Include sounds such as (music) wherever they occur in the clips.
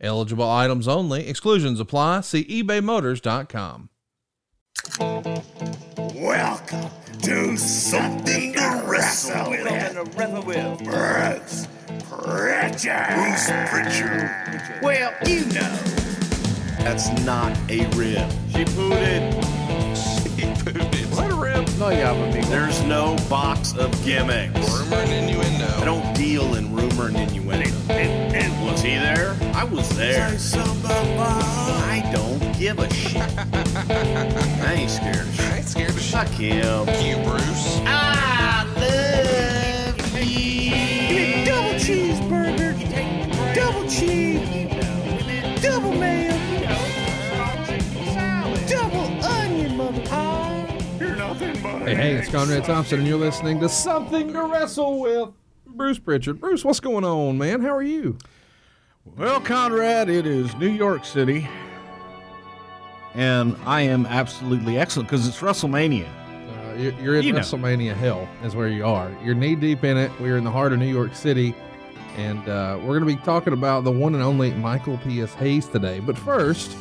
Eligible items only. Exclusions apply. See ebaymotors.com. Welcome to something to wrestle with. Bruce Prichard. Bruce Prichard. Well, you know. That's not a rib. She pooted. She pooted. What a rib? No, yeah, I'm a big There's no box of gimmicks. Rumor and innuendo. I don't deal in rumor and innuendo. And, and was he there? I was there. I don't give a shit. I ain't scared of shit. I ain't scared of shit. Fuck him. You, Bruce. I love you. Give me double cheeseburger, Hey, hey, it's Conrad Thompson, and you're listening to Something to Wrestle with. Bruce Prichard. Bruce, what's going on, man? How are you? Well, Conrad, it is New York City, and I am absolutely excellent because it's WrestleMania. Uh, you're, you're in You know. WrestleMania hell, is where you are. You're knee deep in it. We're in the heart of New York City, and uh, we're going to be talking about the one and only Michael P.S. Hayes today. But first,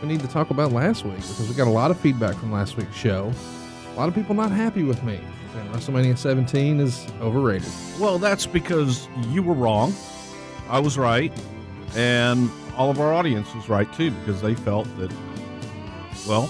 we need to talk about last week because we got a lot of feedback from last week's show. A lot of people not happy with me saying WrestleMania 17 is overrated. Well, that's because you were wrong. I was right, and all of our audience was right too because they felt that, well,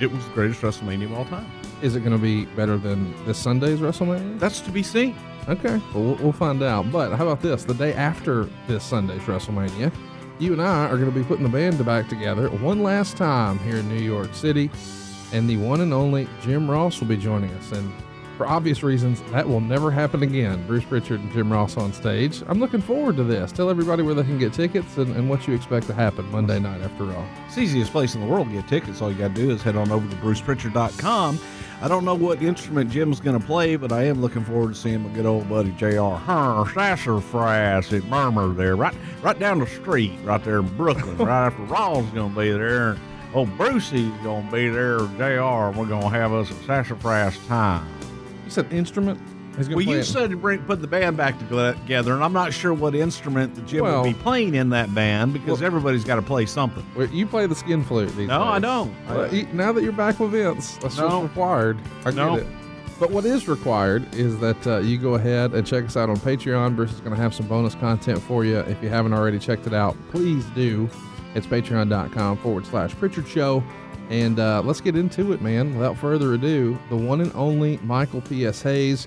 it was the greatest WrestleMania of all time. Is it going to be better than this Sunday's WrestleMania? That's to be seen. Okay, well, we'll, we'll find out. But how about this? The day after this Sunday's WrestleMania, you and I are going to be putting the band back together one last time here in New York City, and the one and only Jim Ross will be joining us. And for obvious reasons, that will never happen again. Bruce Prichard and Jim Ross on stage. I'm looking forward to this. Tell everybody where they can get tickets and, and what you expect to happen Monday night after all. It's the easiest place in the world to get tickets. All you got to do is head on over to bruceprichard.com. I don't know what instrument Jim's going to play, but I am looking forward to seeing my good old buddy JR Sassafras at Murmrr there, right right down the street, right there in Brooklyn, (laughs) right after Raw's going to be there. Oh, Brucey's to be there, JR. We're going to have us a Sassafras time. You said instrument? Well, you it- said to bring, put the band back together, and I'm not sure what instrument the Jim Well- will be playing in that band because Well- everybody's got to play something. Well, You play the skin flute these No, days. I don't. Uh, you- now that you're back with Vince, that's just No. required. I No. get it. But what is required is that uh, you go ahead and check us out on Patreon. Bruce is going to have some bonus content for you. If you haven't already checked it out, please do. It's patreon.com forward slash Prichard Show. And uh, let's get into it, man. Without further ado, the one and only Michael P.S. Hayes,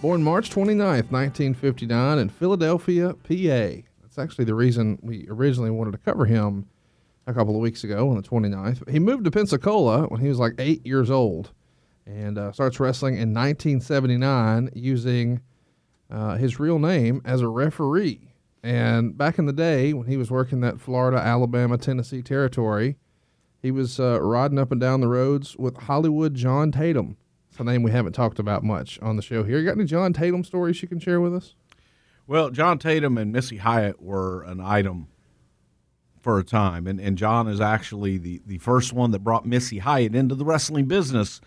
born March 29th, 1959, in Philadelphia, PA. That's actually the reason we originally wanted to cover him a couple of weeks ago on the 29th. He moved to Pensacola when he was like eight years old and uh, starts wrestling in 1979 using uh, his real name as a referee. And back in the day when he was working that Florida, Alabama, Tennessee territory, he was uh, riding up and down the roads with Hollywood John Tatum. It's a name we haven't talked about much on the show here. You got any John Tatum stories you can share with us? Well, John Tatum and Missy Hyatt were an item for a time, and, and John is actually the, the first one that brought Missy Hyatt into the wrestling business,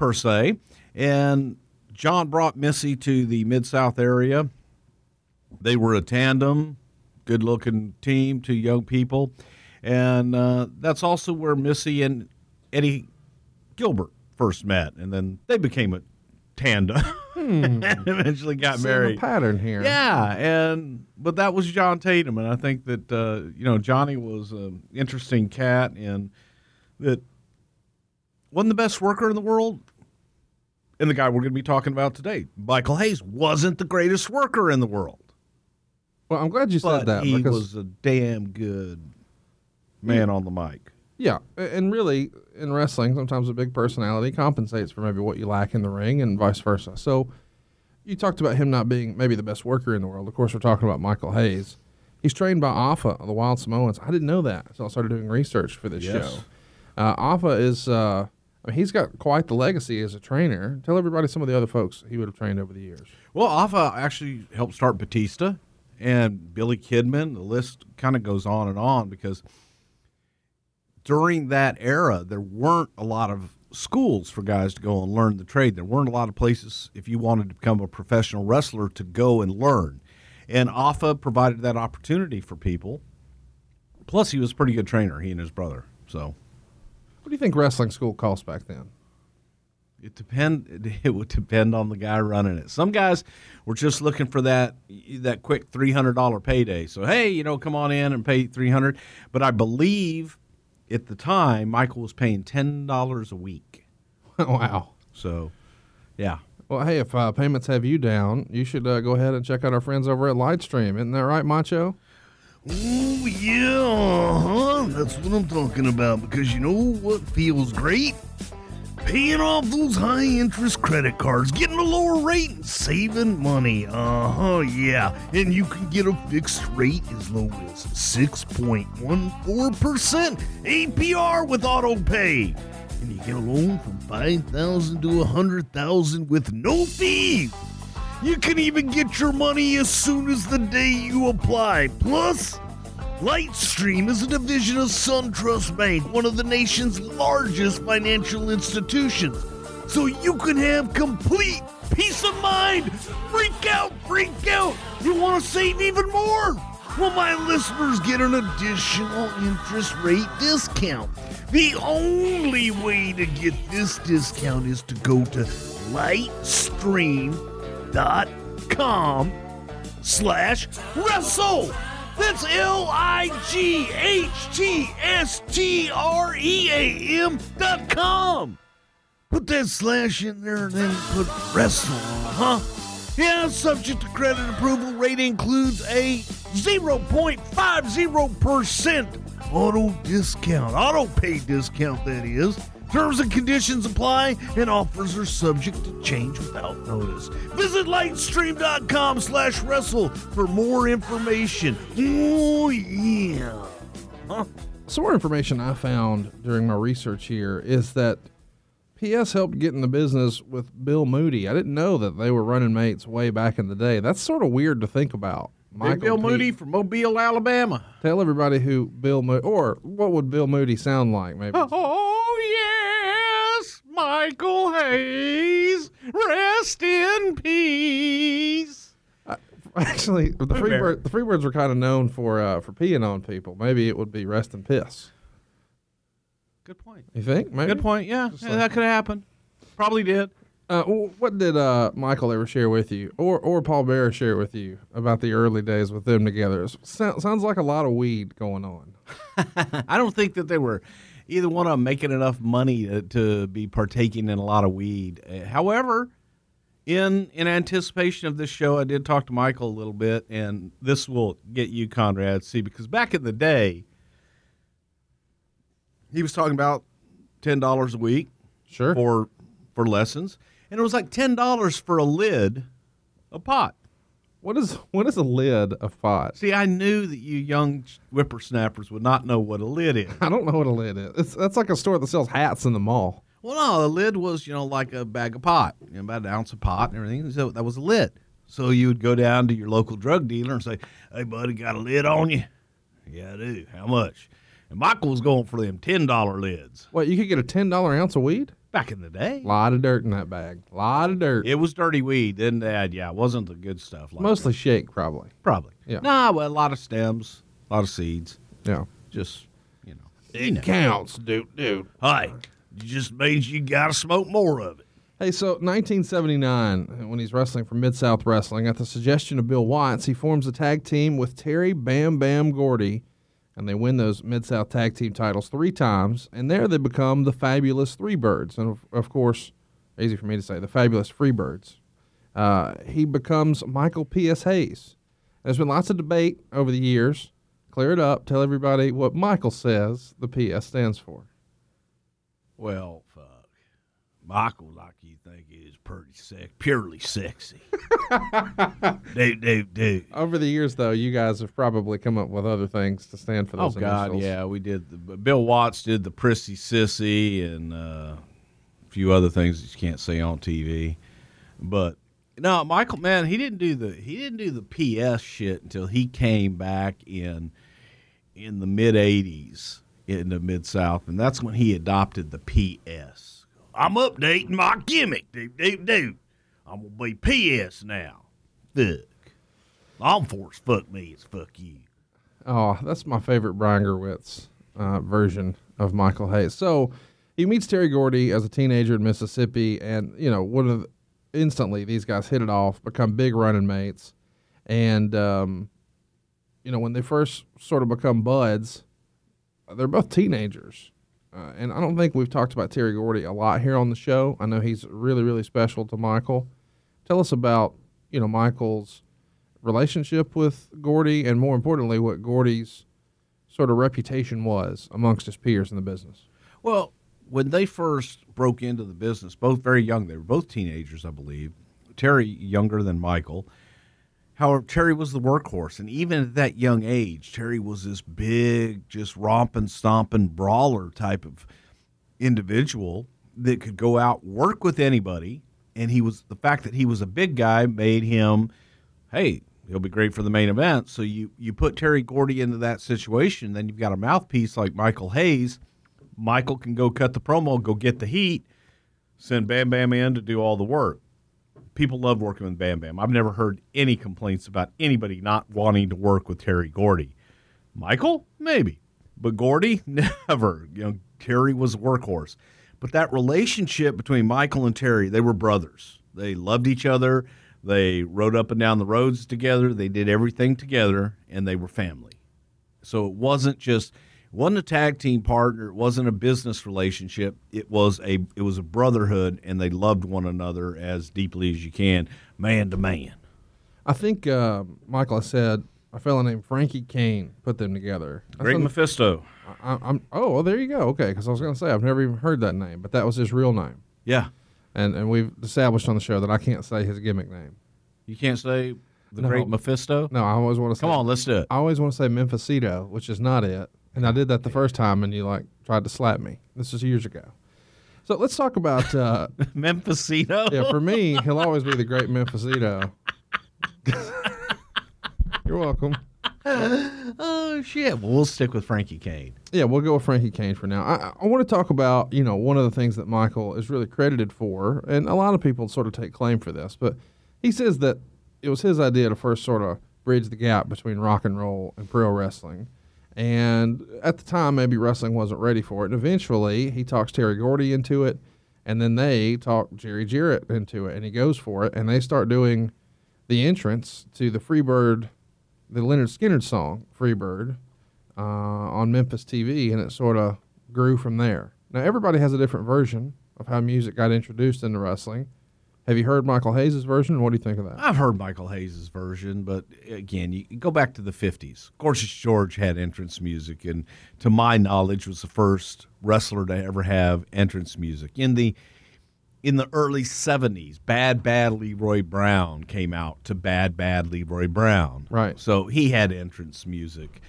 per se. And John brought Missy to the Mid South area. They were a tandem, good looking team, two young people. And uh, that's also where Missy and Eddie Gilbert first met. And then they became a tandem (laughs) and eventually got Seeing married. pattern here. Yeah, and but that was John Tatum, and I think that uh, you know Johnny was an interesting cat, and that wasn't the best worker in the world. And the guy we're going to be talking about today, Michael Hayes, wasn't the greatest worker in the world, Well, I'm glad you but said that he because was a damn good man on the mic. Yeah, and really in wrestling, sometimes a big personality compensates for maybe what you lack in the ring, and vice versa. So, you talked about him not being maybe the best worker in the world. Of course, we're talking about Michael Hayes, He's trained by Afa, the Wild Samoans. I didn't know that, so I started doing research for this Yes. show. Uh, Afa is, uh, I mean, he's got quite the legacy as a trainer. Tell everybody some of the other folks he would have trained over the years. Well, Afa actually helped start Batista and Billy Kidman. The list kind of goes on and on because during that era, there weren't a lot of schools for guys to go and learn the trade. There weren't a lot of places if you wanted to become a professional wrestler to go and learn. And Afa provided that opportunity for people. Plus, he was a pretty good trainer, he and his brother. So What do you think wrestling school cost back then? It depend. (laughs) It would depend on the guy running it. Some guys were just looking for that that quick three hundred dollar payday. So hey, you know, come on in and pay three hundred. But I believe at the time Michael was paying ten dollars a week. (laughs) wow. So yeah, Well, hey, if uh, payments have you down, you should uh, go ahead and check out our friends over at Lightstream. Isn't that right, Macho? Oh, yeah, uh-huh. That's what I'm talking about. Because you know what feels great? Paying off those high interest credit cards, getting a lower rate, and saving money. Uh huh, yeah. And you can get a fixed rate as low as 6.14% APR with auto pay. And you get a loan from 5000 to 100000 with no fee. You can even get your money as soon as the day you apply. Plus, Lightstream is a division of SunTrust Bank, one of the nation's largest financial institutions. So you can have complete peace of mind. Freak out, freak out. You want to save even more? Well, my listeners get an additional interest rate discount. The only way to get this discount is to go to lightstream.com slash wrestle. That's L I G H T S T R E A M dot com. Put that slash in there and then put wrestle, huh? Yeah, subject to credit approval rate includes a 0.50% auto discount, auto pay discount, that is. Terms and conditions apply, and offers are subject to change without notice. Visit lightstream.com slash wrestle for more information. Oh, yeah. Huh? Some more information I found during my research here is that PS helped get in the business with Bill Moody. I didn't know that they were running mates way back in the day. That's sort of weird to think about. Big Bill P. Moody from Mobile, Alabama. Tell everybody who Bill Moody, or what would Bill Moody sound like, maybe? (laughs) Oh, Michael Hayes, rest in peace. (laughs) Actually, the Freebird, the Freebirds were kind of known for uh, for peeing on people. Maybe it would be rest and piss. Good point. You think? Maybe. Good point. Yeah, yeah, that could happen. Probably did. Uh, what did uh, Michael ever share with you, or or Paul Bear share with you about the early days with them together? It sounds like a lot of weed going on. (laughs) I don't think that they were either one of them making enough money to, to be partaking in a lot of weed. Uh, however, in in anticipation of this show, I did talk to Michael a little bit, and this will get you, Conrad, see because back in the day, he was talking about ten dollars a week Sure. for for lessons, and it was like ten dollars for a lid, a pot. What is what is a lid of pot? See, I knew that you young whippersnappers would not know what a lid is. (laughs) I don't know what a lid is. It's, that's like a store that sells hats in the mall. Well, no, the lid was, you know, like a bag of pot, you know, about an ounce of pot and everything. So that was a lid. So you would go down to your local drug dealer and say, "Hey, buddy, got a lid on you?" Yeah, I do. How much? And Michael was going for them ten dollar lids Wait, you could get a ten dollar ounce of weed? Back in the day. a lot of dirt in that bag. A lot of dirt. It was dirty weed, didn't add. Yeah, it wasn't the good stuff. Like Mostly shake, probably. probably. Yeah. Nah, well, a lot of stems, a lot of seeds. Yeah. Just you know. It counts, dude, dude. Hi. You just means you gotta smoke more of it. Hey, so 1979, when he's wrestling for Mid South Wrestling, at the suggestion of Bill Watts, he forms a tag team with Terry Bam Bam Gordy, and they win those Mid South tag team titles three times. And there they become the Fabulous Three Birds, and of, course, easy for me to say, the Fabulous Freebirds. Uh, he becomes Michael P.S. Hayes. There's been lots of debate over the years. Clear it up. Tell everybody what Michael says the P.S. stands for. Well, fuck. Michael, like pretty sick, purely sexy. dude, dude, dude. Over the years, though, you guys have probably come up with other things to stand for Oh those God, initials. yeah, we did. The, Bill Watts did the prissy sissy and uh, a few other things that you can't say on TV. But no, Michael, man, he didn't do the he didn't do the PS shit until he came back in in the mid '80s in the mid South, and that's when he adopted the PS. I'm updating my gimmick, dude, dude, dude. I'm gonna be PS now. Fuck. Law enforcement fuck me as fuck you. Oh, that's my favorite Brian Gewirtz uh, version of Michael Hayes. So he meets Terry Gordy as a teenager in Mississippi, and you know, one of the, instantly these guys hit it off, become big running mates, and um, you know, when they first sort of become buds, they're both teenagers. Uh, and I don't think we've talked about Terry Gordy a lot here on the show. I know he's really, really special to Michael. Tell us about, you know, Michael's relationship with Gordy, and more importantly, what Gordy's sort of reputation was amongst his peers in the business. Well, when they first broke into the business, both very young, they were both teenagers, I believe. Terry younger than Michael. However, Terry was the workhorse, and even at that young age, Terry was this big, just romping, stomping, brawler type of individual that could go out work with anybody. And he was the fact that he was a big guy made him, hey, he'll be great for the main event. So you you put Terry Gordy into that situation, then you've got a mouthpiece like Michael Hayes. Michael can go cut the promo, go get the heat, send Bam Bam in to do all the work. People love working with Bam Bam. I've never heard any complaints about anybody not wanting to work with Terry Gordy. Michael, maybe, but Gordy, (laughs) never. You know, Terry was a workhorse. But that relationship between Michael and Terry, they were brothers. They loved each other. They rode up and down the roads together. They did everything together, and they were family. So it wasn't just wasn't a tag team partner. It wasn't a business relationship. It was a it was a brotherhood, and they loved one another as deeply as you can, man to man. I think uh, Michael I said a fellow named Frankie Cain put them together. That's Great an- Mephisto. I, I'm oh well, there you go. Okay, because I was going to say I've never even heard that name, but that was his real name, Yeah, and and we've established on the show that I can't say his gimmick name. you can't say the No. Great Mephisto. No, I always want to say. Come on, let's do it. I always want to say Memphisito, which is not it. And I did that the first time, and you like tried to slap me. This is years ago. So let's talk about. Uh, (laughs) Memphisito. yeah, for me, he'll always be the great Memphisito. (laughs) You're welcome. oh shit. Well, we'll stick with Frankie Cain. Yeah, we'll go with Frankie Cain for now. I, I want to talk about, you know, one of the things that Michael is really credited for, and a lot of people sort of take claim for this, but he says that it was his idea to first sort of bridge the gap between rock and roll and pro wrestling. And at the time, maybe wrestling wasn't ready for it. And eventually, he talks Terry Gordy into it, and then they talk Jerry Jarrett into it, and he goes for it, and they start doing the entrance to the Freebird, the Lynyrd Skynyrd song, Freebird, uh, on Memphis TV, and it sort of grew from there. Now, everybody has a different version of how music got introduced into wrestling. Have you heard Michael Hayes' version? What do you think of that? I've heard Michael Hayes' version, but again, you go back to the 50s. Gorgeous George had entrance music, and to my knowledge, was the first wrestler to ever have entrance music. In the in the early 70s, Bad Bad Leroy Brown came out to Bad Bad Leroy Brown. Right. So he had entrance music.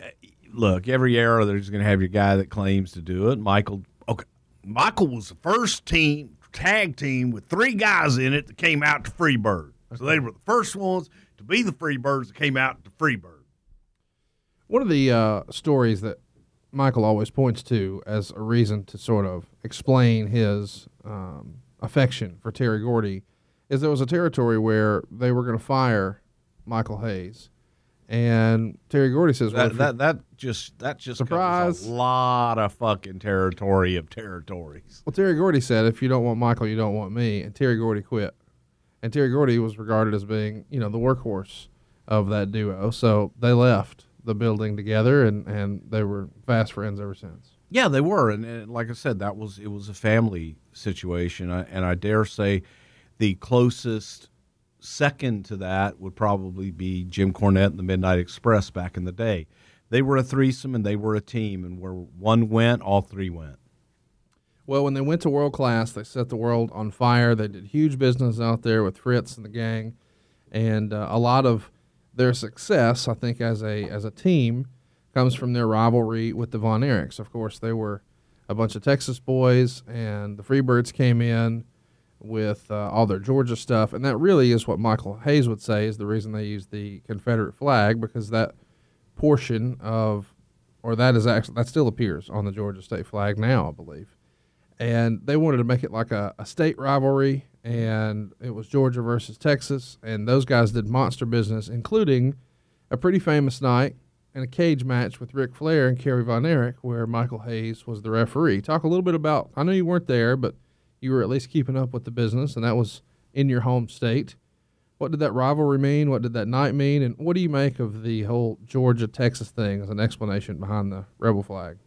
Uh, Look, every era there's going to have your guy that claims to do it. Michael, Okay, Michael was the first team tag team with three guys in it that came out to Freebird. So they were the first ones to be the Freebirds that came out to Freebird. One of the uh, stories that Michael always points to as a reason to sort of explain his um, affection for Terry Gordy is there was a territory where they were going to fire Michael Hayes. And Terry Gordy says, that, that that just that just Surprise. a lot of fucking territory of territories. Well, Terry Gordy said, if you don't want Michael, you don't want me. And Terry Gordy quit. And Terry Gordy was regarded as being, you know, the workhorse of that duo. So they left the building together and, and they were fast friends ever since. Yeah, they were, and, and like I said, that was it was a family situation, I, and I dare say, the closest second to that would probably be Jim Cornette and the Midnight Express back in the day. They were a threesome and they were a team, and where one went, all three went. Well, when they went to world class, they set the world on fire. They did huge business out there with Fritz and the gang, and uh, a lot of their success, I think, as a as a team, comes from their rivalry with the Von Erichs. Of course, they were a bunch of Texas boys, and the Freebirds came in with uh, all their Georgia stuff, and that really is what Michael Hayes would say is the reason they use the Confederate flag because that portion of, or that is actually that still appears on the Georgia state flag now, I believe, and they wanted to make it like a, a state rivalry, and it was Georgia versus Texas, and those guys did monster business, including a pretty famous night and a cage match with Ric Flair and Kerry Von Erich, where Michael Hayes was the referee. Talk a little bit about. I know you weren't there, but you were at least keeping up with the business, and that was in your home state. What did that rivalry mean? What did that night mean? And what do you make of the whole Georgia Texas thing as an explanation behind the rebel flag?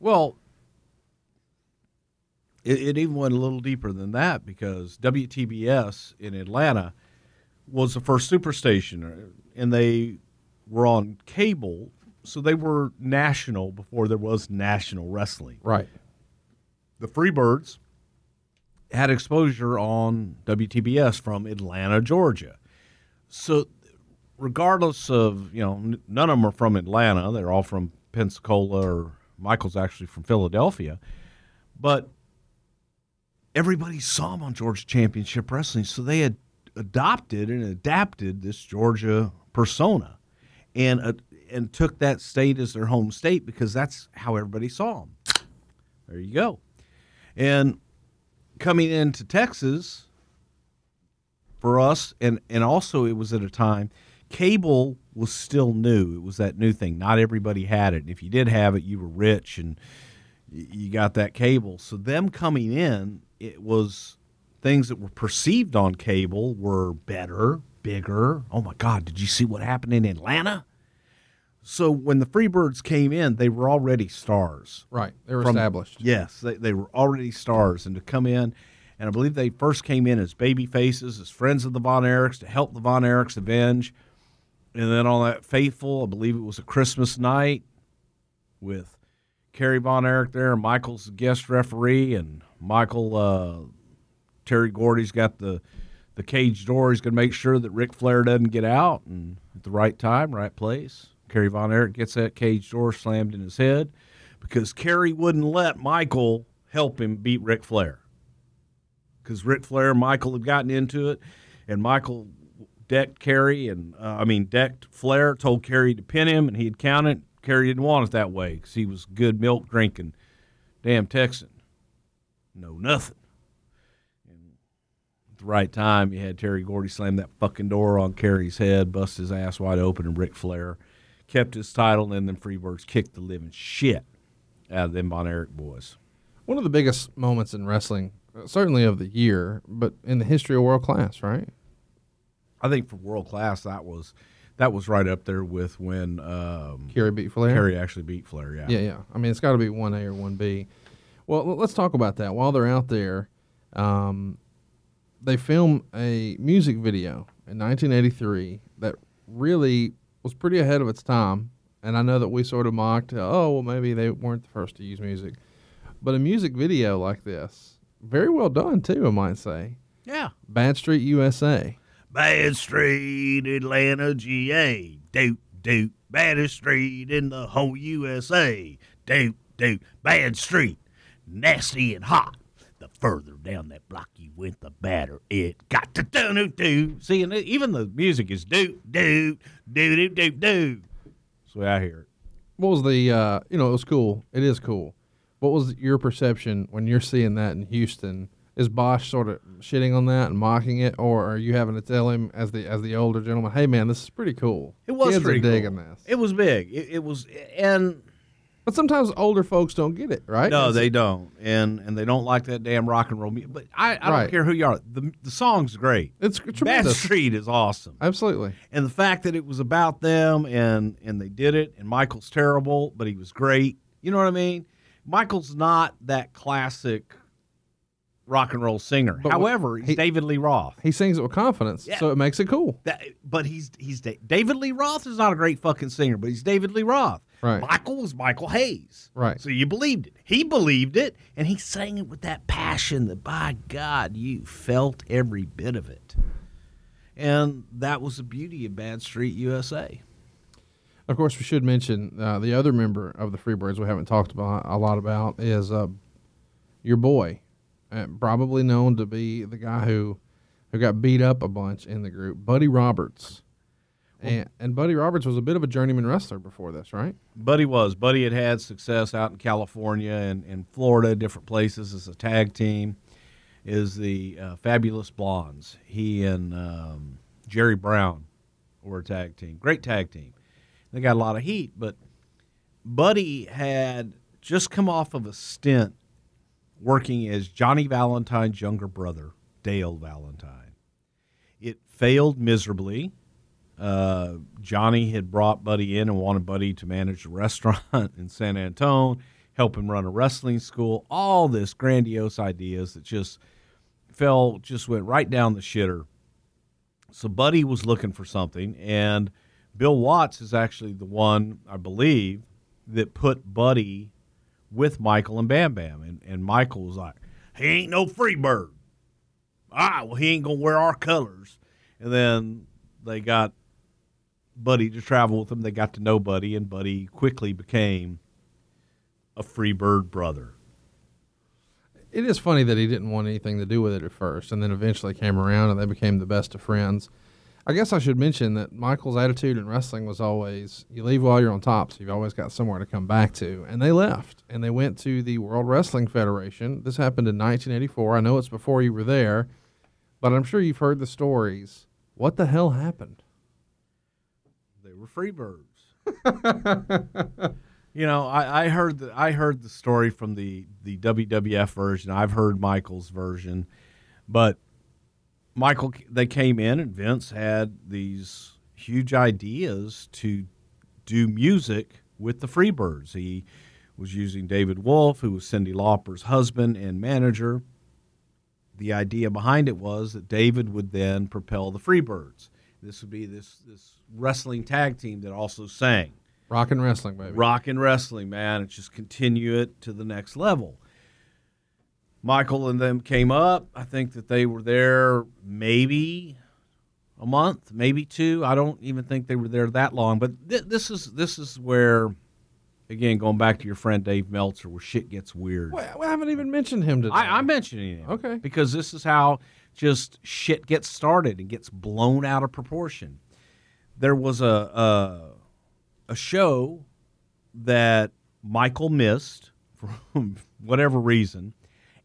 Well, it, it even went a little deeper than that because WTBS in Atlanta was the first superstation, uh, and they were on cable, so they were national before there was national wrestling. Right. The Freebirds had exposure on WTBS from Atlanta, Georgia. So, regardless of you know, none of them are from Atlanta; they're all from Pensacola, or Michael's actually from Philadelphia. But everybody saw them on Georgia Championship Wrestling, so they had adopted and adapted this Georgia persona, and uh, and took that state as their home state because that's how everybody saw them. There you go. And coming into Texas for us, and, and also it was at a time cable was still new. It was that new thing. Not everybody had it. And if you did have it, you were rich and you got that cable. So them coming in, it was things that were perceived on cable were better, bigger. Oh my God, did you see what happened in Atlanta? So when the Freebirds came in, they were already stars. Right. They were From- established. Yes, they, they were already stars, and to come in, and I believe they first came in as baby faces, as friends of the Von Erichs to help the Von Erichs avenge, and then on that faithful, I believe it was a Christmas night with Kerry Von Erich there, and Michael's the guest referee, and Michael uh, Terry Gordy's got the the cage door. He's going to make sure that Ric Flair doesn't get out, and at the right time, right place. Kerry Von Erich gets that cage door slammed in his head because Kerry wouldn't let Michael help him beat Ric Flair. Because Ric Flair and Michael had gotten into it, and Michael decked Kerry, and uh, I mean decked Flair, told Kerry to pin him, and he'd count it. Kerry didn't want it that way because he was good milk drinking, damn Texan. No nothing. At the right time, you had Terry Gordy slam that fucking door on Kerry's head, bust his ass wide open, and Ric Flair kept his title, and then Freebirds kicked the living shit out of them Von Erich boys. One of the biggest moments in wrestling, uh, certainly of the year, but in the history of world class, right? I think for world class, that was that was right up there with when um, Kerry beat Flair. Kerry actually beat Flair. Yeah, Yeah, yeah. I mean, it's got to be one A or one B. Well, let's talk about that. While they're out there, um, they film a music video in 1983 that really was pretty ahead of its time. And I know that we sort of mocked, oh, well, maybe they weren't the first to use music. But a music video like this, very well done, too, I might say. yeah. Bad Street USA. Bad Street, Atlanta, GA. Doot, doot. Bad Street in the whole USA. Doot, doot. Bad Street. Nasty and hot. The further down that block went, the batter. it got to do do do. See, and even the music is doot. Doot, doot, doot, doot, doot. That's the way I hear it. What was the, uh, you know, it was cool. It is cool. What was your perception when you're seeing that in Houston? Is Boesch sort of shitting on that and mocking it, or are you having to tell him as the as the older gentleman, "Hey, man, this is pretty cool." It was Kids pretty are digging cool. this. It was big. It, it was, and But sometimes older folks don't get it, right? no, they don't, and and they don't like that damn rock and roll music. But I, I Right. don't care who you are. The the song's great. It's tremendous. Bad. Street is awesome. Absolutely. and the fact that it was about them and and they did it and Michael's terrible but he was great you know what I mean Michael's not that classic rock and roll singer But however he's he- David Lee Roth He sings it with confidence, Yeah. so it makes it cool. that, but he's he's David Lee Roth is not a great fucking singer but he's David Lee Roth Right. Michael was Michael Hayes. Right. So you believed it. He believed it, and he sang it with that passion that, by God, you felt every bit of it. And that was the beauty of Bad Street USA. Of course, we should mention uh, the other member of the Freebirds we haven't talked about a lot about is uh, your boy, uh, probably known to be the guy who who got beat up a bunch in the group, Buddy Roberts. And, and Buddy Roberts was a bit of a journeyman wrestler before this, right? Buddy was. Buddy had had success out in California and, and Florida, different places as a tag team. Is the uh, Fabulous Blondes. He and um, Jerry Brown were a tag team. Great tag team. They got a lot of heat, but Buddy had just come off of a stint working as Johnny Valentine's younger brother, Dale Valentine. It failed miserably. Uh, Johnny had brought Buddy in and wanted Buddy to manage a (laughs) restaurant in San Antone, help him run a wrestling school, all this grandiose ideas that just fell, just went right down the shitter. So Buddy was looking for something, and Bill Watts is actually the one, I believe, that put Buddy with Michael and Bam Bam. And, and Michael was like, He ain't no free bird. Ah, well, he ain't going to wear our colors. And then they got Buddy to travel with them. They got to know Buddy, and Buddy quickly became a Freebird brother. It is funny that he didn't want anything to do with it at first, and then eventually came around, and they became the best of friends. I guess I should mention that Michael's attitude in wrestling was always you leave while you're on top, so you've always got somewhere to come back to. And they left, and they went to the World Wrestling Federation. This happened in 1984. I know it's before you were there, but I'm sure you've heard the stories. What the hell happened? Were Freebirds. (laughs) you know, I, I heard the I heard the story from the the WWF version. I've heard Michael's version, but Michael they came in and Vince had these huge ideas to do music with the Freebirds. He was using David Wolf, who was Cyndi Lauper's husband and manager. The idea behind it was that David would then propel the Freebirds. This would be this this wrestling tag team that also sang Rock and wrestling, baby. rock and wrestling, man, and just continue it to the next level. Michael and them came up. I think that they were there maybe a month, maybe two. I don't even think they were there that long. But th- this is this is where, again, going back to your friend Dave Meltzer, where shit gets weird. We, we haven't even mentioned him today. I, I'm mentioning it. Okay. Because this is how just shit gets started and gets blown out of proportion. There was a a, a show that Michael missed (laughs) for whatever reason,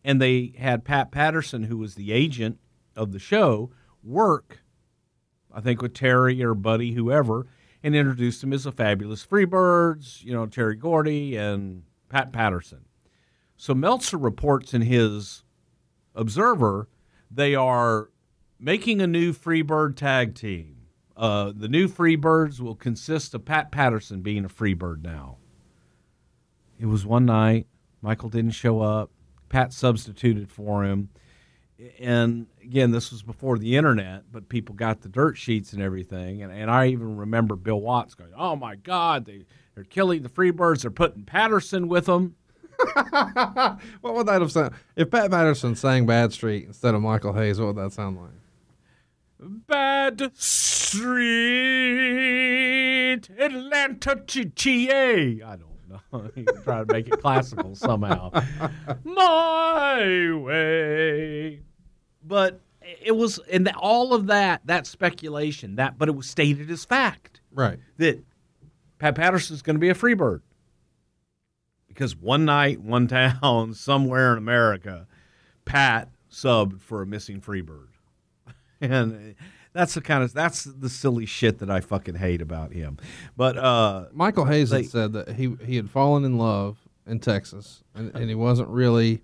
and they had Pat Patterson, who was the agent of the show, work. I think with Terry or Buddy, whoever, and introduced him as the fabulous Freebirds, you know, Terry Gordy and Pat Patterson. So Meltzer reports in his Observer they are making a new Freebird tag team. Uh, the new Freebirds will consist of Pat Patterson being a Freebird now. It was one night. Michael didn't show up. Pat substituted for him. And again, this was before the internet, but people got the dirt sheets and everything. And, and I even remember Bill Watts going, Oh my God, they, they're killing the Freebirds. They're putting Patterson with them. (laughs) What would that have sounded? If Pat Patterson sang Bad Street instead of Michael Hayes, what would that sound like? Bad Street, Atlanta, GTA. I don't know. (laughs) you can try to make it classical somehow. (laughs) My way. But it was, and the, all of that, that speculation, that, but it was stated as fact Right. that Pat Patterson's going to be a Freebird. Because one night, one town, (laughs) somewhere in America, Pat subbed for a missing Freebird. (laughs) And that's the kind of that's the silly shit that I fucking hate about him. But uh Michael Hayes had said that he he had fallen in love in Texas, and, and he wasn't really,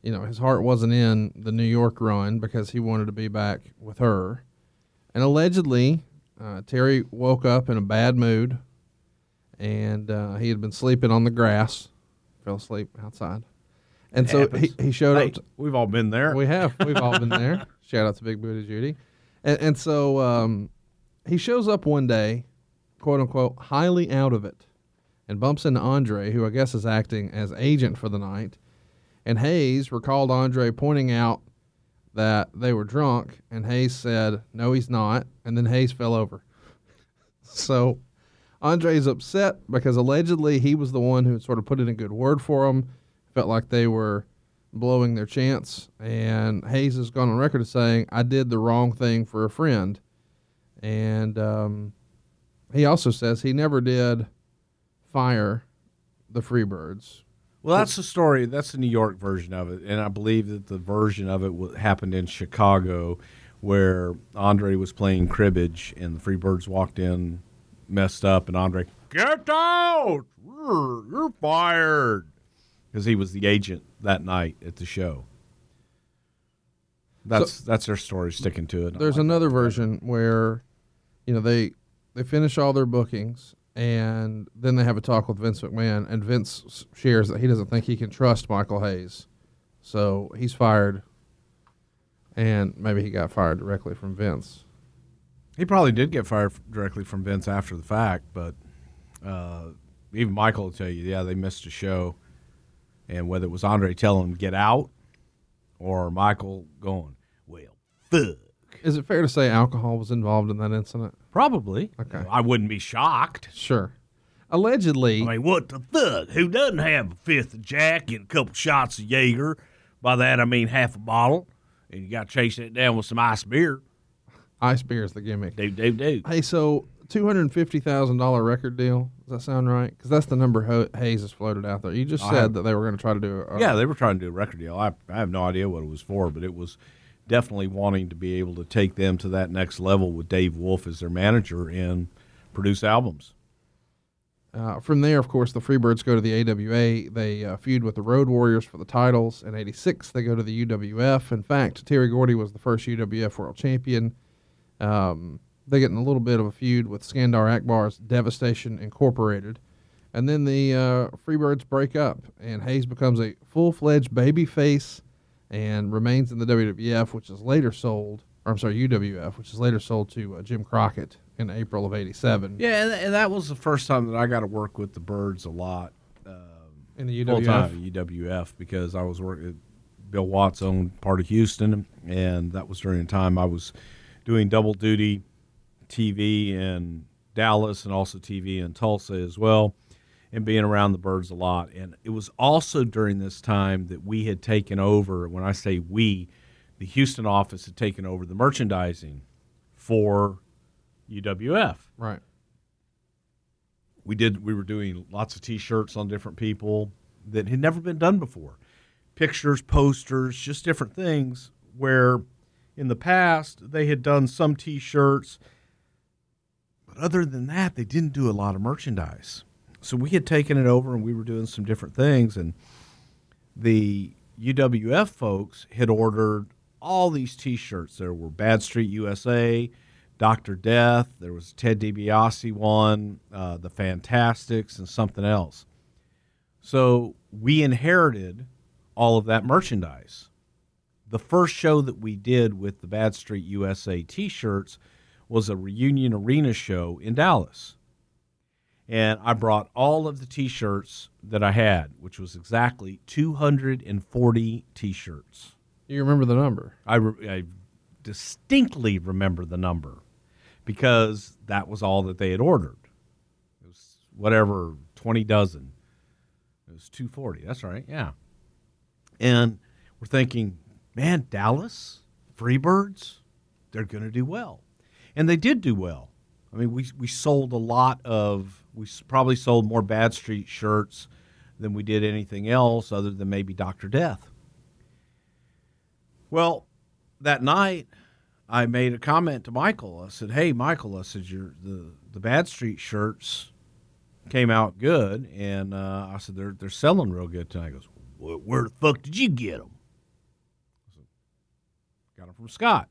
you know, his heart wasn't in the New York run because he wanted to be back with her. And allegedly, uh, Terry woke up in a bad mood, and uh, he had been sleeping on the grass, fell asleep outside, and so he, he showed hey, up. To, we've all been there. we have. We've all been there. (laughs) Shout out to Big Booty Judy. And, and so um, he shows up one day, quote unquote, highly out of it. and bumps into Andre, who I guess is acting as agent for the night. And Hayes recalled Andre pointing out that they were drunk, and Hayes said, No, he's not. And then Hayes fell over. (laughs) so Andre's upset because allegedly he was the one who sort of put in a good word for him, felt like they were blowing their chance. And Hayes has gone on record as saying, I did the wrong thing for a friend. And um, he also says he never did fire the Freebirds. Well, that's the story. That's the New York version of it, and I believe that the version of it happened in Chicago, where Andre was playing cribbage, and the Freebirds walked in, messed up, and Andre, get out! You're, fired, because he was the agent that night at the show. That's that's their story, sticking to it. There's like another version where, you know, they they finish all their bookings and then they have a talk with Vince McMahon, and Vince shares that he doesn't think he can trust Michael Hayes, so he's fired, and maybe he got fired directly from Vince. He probably did get fired directly from Vince after the fact, but uh, even Michael will tell you, yeah, they missed a show. And whether it was Andre telling him get out or Michael going, well, fuck. Is it fair to say alcohol was involved in that incident? Probably. Okay. I wouldn't be shocked. Sure. Allegedly, I mean, what the fuck? Who doesn't have a fifth of Jack and a couple shots of Jaeger? By that I mean half a bottle, and you got to chase that down with some ice beer. Ice beer is the gimmick. Do do do. Hey, so two hundred fifty thousand dollar record deal. Does that sound right? Because that's the number Ho- Hayes has floated out there. You just I said have- that they were going to try to do. A, Yeah, they were trying to do a record deal. I, I have no idea what it was for, but it was definitely wanting to be able to take them to that next level with Dave Wolf as their manager and produce albums. Uh, from there, of course, the Freebirds go to the AWA. They uh, feud with the Road Warriors for the titles. In '86, they go to the UWF. In fact, Terry Gordy was the first UWF World Champion. Um, they get in a little bit of a feud with Skandar Akbar's Devastation Incorporated. And then the uh, Freebirds break up, and Hayes becomes a full fledged babyface and remains in the WWF, which is later sold, or I'm sorry, UWF, which is later sold to uh, Jim Crockett in April of '87 Yeah, and, and that was the first time that I got to work with the Birds a lot. in the UWF. time UWF because I was working. Bill Watts owned part of Houston, and that was during the time I was doing double duty TV in Dallas and also TV in Tulsa as well, and being around the birds a lot. And it was also during this time that we had taken over. When I say we, the Houston office had taken over the merchandising for UWF Right. we did we were doing lots of t-shirts on different people that had never been done before pictures posters just different things where in the past they had done some t-shirts but other than that they didn't do a lot of merchandise so we had taken it over and we were doing some different things and the UWF folks had ordered all these T-shirts. There were Bad Street USA, Doctor Death. There was Ted DiBiase one, uh, the Fantastics, and something else. So we inherited all of that merchandise. The first show that we did with the Bad Street USA T-shirts was a reunion arena show in Dallas and I brought all of the T-shirts that I had, which was exactly 240 T-shirts. You remember the number? I, re- I distinctly remember the number because that was all that they had ordered. It was whatever 20 dozen. It was 240. That's right. Yeah. And we're thinking, man, Dallas, Freebirds, they're going to do well. And they did do well. I mean, we, we sold a lot of, we probably sold more Bad Street shirts than we did anything else other than maybe Dr. Death. Well, that night, I made a comment to Michael. I said, "Hey, Michael," I said, "Your the the Bad Street shirts came out good, and uh, I said they're they're selling real good tonight." He goes, where the fuck did you get them? "Got them from Scott."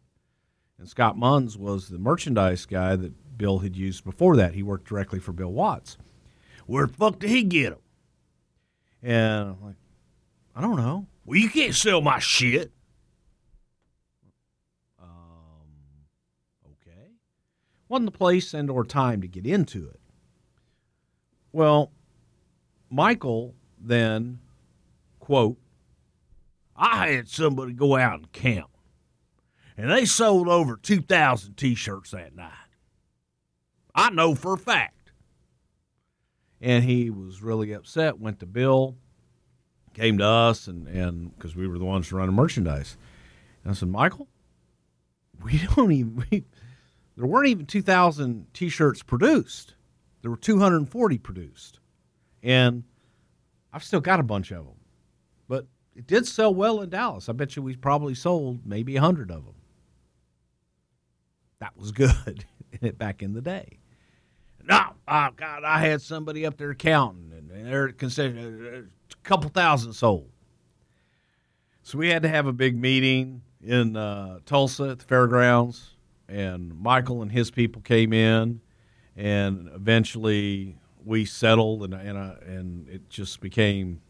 And Scott Munns was the merchandise guy that Bill had used before that. He worked directly for Bill Watts. Where the fuck did he get them? And I'm like, I don't know. Well, you can't sell my shit. Um, okay. Wasn't the place and or time to get into it. Well, Michael then, quote, I had somebody go out and count, and they sold over 2,000 t shirts that night. I know for a fact. and he was really upset, went to Bill, came to us, and and because we were the ones running merchandise. And I said, Michael, we (laughs) don't even, we, there weren't even 2,000 t shirts produced. There were 240 produced. And I've still got a bunch of them. But it did sell well in Dallas. I bet you we probably sold maybe 100 of them. That was good (laughs) back in the day. No, oh God, I had somebody up there counting, and they're considered a couple thousand sold. So we had to have a big meeting in uh, Tulsa at the fairgrounds, and Michael and his people came in, and eventually we settled, and and uh, and it just became,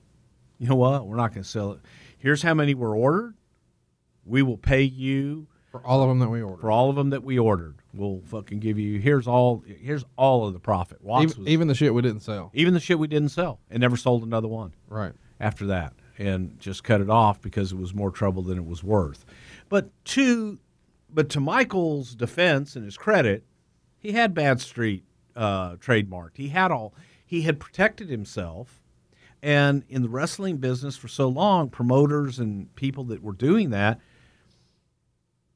you know what, we're not going to sell it. Here's how many were ordered. We will pay you For all of them that we ordered. for all of them that we ordered. We'll fucking give you here's all here's all of the profit. Watts even, was, even the shit we didn't sell. even the shit we didn't sell and never sold another one Right. after that and just cut it off because it was more trouble than it was worth. But to but to Michael's defense and his credit, he had Bad Street uh, trademarked. He had all he had protected himself. And in the wrestling business for so long, promoters and people that were doing that,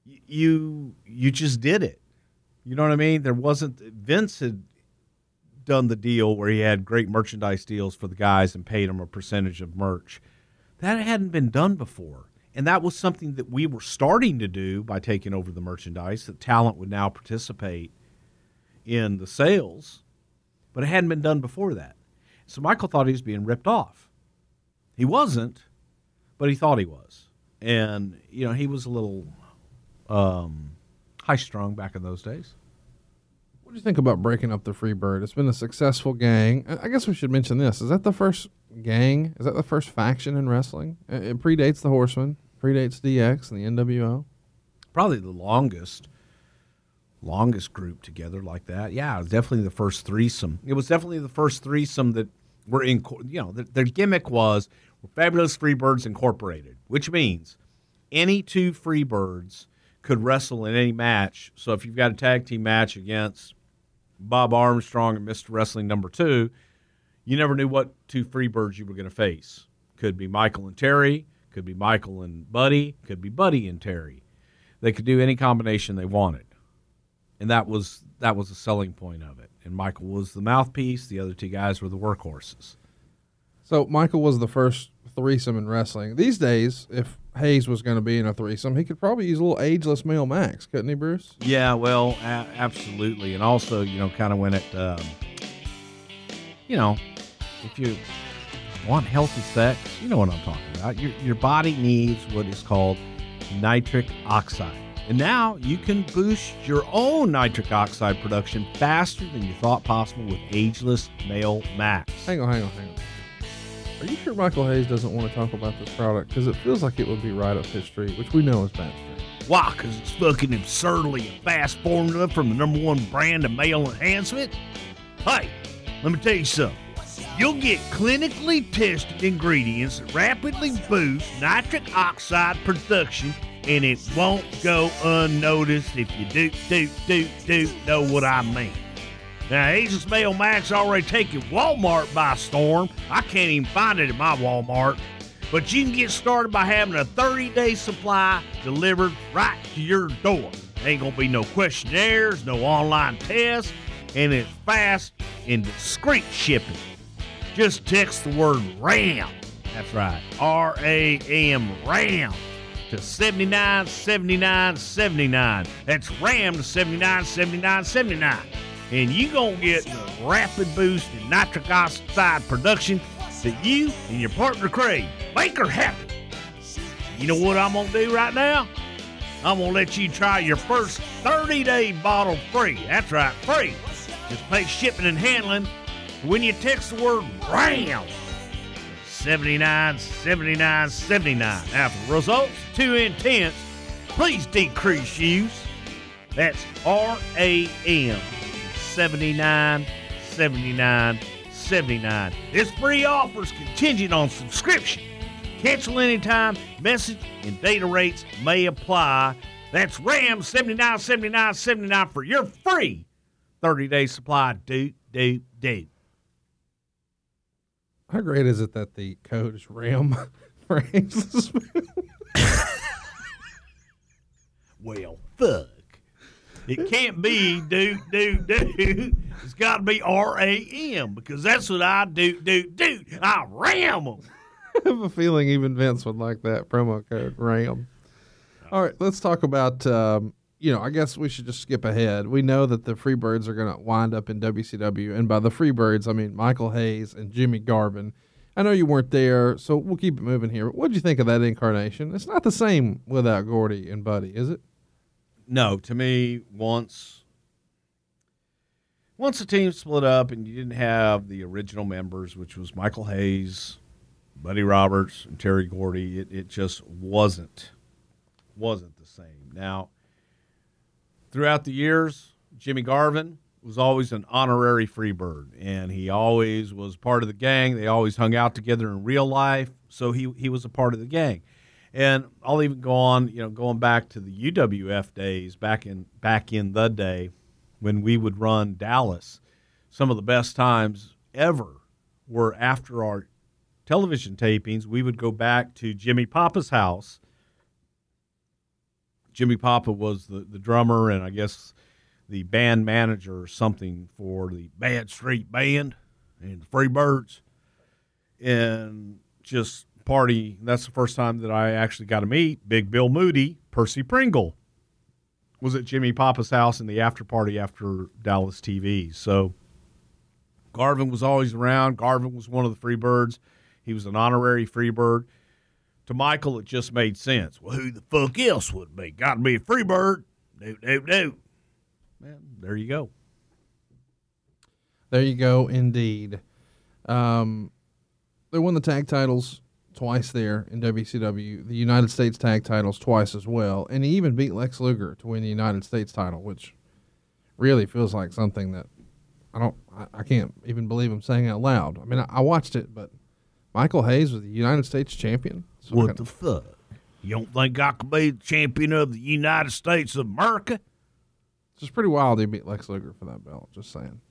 you you just did it. You know what I mean? There wasn't Vince had done the deal where he had great merchandise deals for the guys and paid them a percentage of merch. That hadn't been done before. And that was something that we were starting to do by taking over the merchandise, that talent would now participate in the sales, but it hadn't been done before that. So Michael thought he was being ripped off. He wasn't, but he thought he was. And, you know, he was a little um, high strung back in those days. What do you think about breaking up the Freebird? It's been a successful gang. I guess we should mention this. Is that the first gang? Is that the first faction in wrestling? It predates the Horsemen, predates DX and the NWO. probably the longest longest group together like that. Yeah, definitely the first threesome. It was definitely the first threesome that were in. You know, their, their gimmick was Fabulous Freebirds Incorporated, which means any two Freebirds could wrestle in any match. So if you've got a tag team match against Bob Armstrong and Mr. Wrestling Number Two, you never knew what two Freebirds you were going to face. Could be Michael and Terry. Could be Michael and Buddy. Could be Buddy and Terry. They could do any combination they wanted and that was that was the selling point of it. And Michael was the mouthpiece; the other two guys were the workhorses. So Michael was the first threesome in wrestling. These days, if Hayes was going to be in a threesome, he could probably use a little ageless male Max, couldn't he, Bruce? Yeah, well, a- absolutely, and also you know, kind of when it, um, you know, if you want healthy sex, you know what I'm talking about. Your your body needs what is called nitric oxide. And now you can boost your own nitric oxide production faster than you thought possible with ageless male max. Hang on, hang on, hang on. Are you sure Michael Hayes doesn't want to talk about this product? Because it feels like it would be right up his street, which we know is bad. Why? Because it's fucking absurdly a fast formula from the number one brand of male enhancement? Hey, let me tell you something. You'll get clinically tested ingredients that rapidly boost nitric oxide production, and it won't go unnoticed if you do, do, do, do know what I mean. Now, Ageless Male Max already taken Walmart by storm. I can't even find it at my Walmart. But you can get started by having a 30 day supply delivered right to your door. Ain't gonna be no questionnaires, no online tests, and it's fast and discreet shipping. Just text the word RAM. That's right, R A M RAM to 79 79 79. That's RAM to 79 79 79. And you're gonna get the rapid boost in nitric oxide production that you and your partner crave. Make her happy. You know what I'm gonna do right now? I'm gonna let you try your first 30 day bottle free. That's right, free. Just pay shipping and handling when you text the word RAM. 79 79 79. Now, for results too intense, please decrease use. That's R A M 79 79 $79.79. This free offer is contingent on subscription. Cancel anytime, message and data rates may apply. That's RAM 79.79.79 for your free 30 day supply. Do, do, do. How great is it that the code is RAM for Hayes the Spoon? Well, fuck. It can't be do, do, do. It's got to be R A M because that's what I do, do, do. I ram them. (laughs) I have a feeling even Vince would like that promo code RAM. All right, let's talk about. Um, you know, I guess we should just skip ahead. We know that the Freebirds are going to wind up in WCW, and by the Freebirds, I mean Michael Hayes and Jimmy Garvin. I know you weren't there, so we'll keep it moving here. What did you think of that incarnation? It's not the same without Gordy and Buddy, is it? No, to me, once once the team split up and you didn't have the original members, which was Michael Hayes, Buddy Roberts, and Terry Gordy, it, it just wasn't wasn't the same. Now, throughout the years, Jimmy Garvin was always an honorary Freebird, and he always was part of the gang. They always hung out together in real life, so he he was a part of the gang. And I'll even go on, you know, going back to the UWF days, back in back in the day when we would run Dallas. Some of the best times ever were after our television tapings. We would go back to Jimmy Papa's house. Jimmy Papa was the, the drummer and I guess the band manager or something for the Bad Street Band and the Freebirds. And just party. That's the first time that I actually got to meet Big Bill Moody, Percy Pringle. Was at Jimmy Papa's house in the after party after Dallas TV. So Garvin was always around. Garvin was one of the Freebirds. He was an honorary Freebird. To Michael, it just made sense. Well, who the fuck else would be? Got to be a free bird. Do, do, do. Man, there you go. There you go, indeed. Um, they won the tag titles twice there in WCW, the United States tag titles twice as well, and he even beat Lex Luger to win the United States title, which really feels like something that I don't, I, I can't even believe I'm saying out loud. I mean, I, I watched it, but Michael Hayes was the United States champion. So What the fuck? You don't think I could be the champion of the United States of America? It's just pretty wild he beat Lex Luger for that belt. Just saying.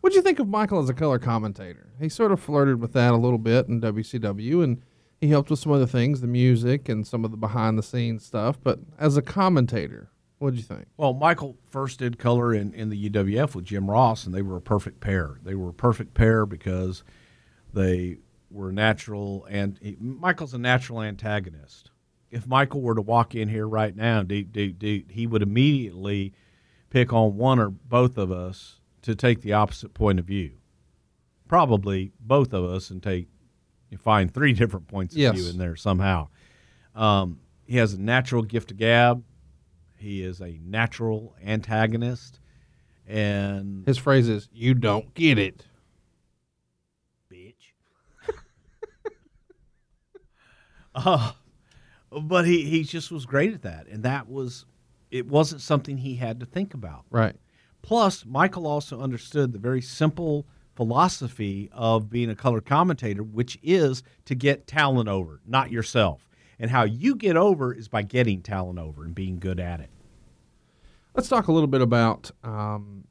What'd you think of Michael as a color commentator? He sort of flirted with that a little bit in WCW, and he helped with some other things, the music and some of the behind the scenes stuff. But as a commentator, what'd you think? Well, Michael first did color in, in the UWF with Jim Ross, and they were a perfect pair. They were a perfect pair because they were natural, and he, Michael's a natural antagonist. If Michael were to walk in here right now, dude, dude, dude, he would immediately pick on one or both of us to take the opposite point of view. Probably both of us, and take you find three (laughs) different points of Yes. view in there somehow. Um, he has a natural gift of gab. He is a natural antagonist, and His phrase is, You don't get it. Bitch. uh, but he he just was great at that, and that was it wasn't something he had to think about. Right. Plus, Michael also understood the very simple philosophy of being a color commentator, which is to get talent over, not yourself. And how you get over is by getting talent over and being good at it. Let's talk a little bit about um,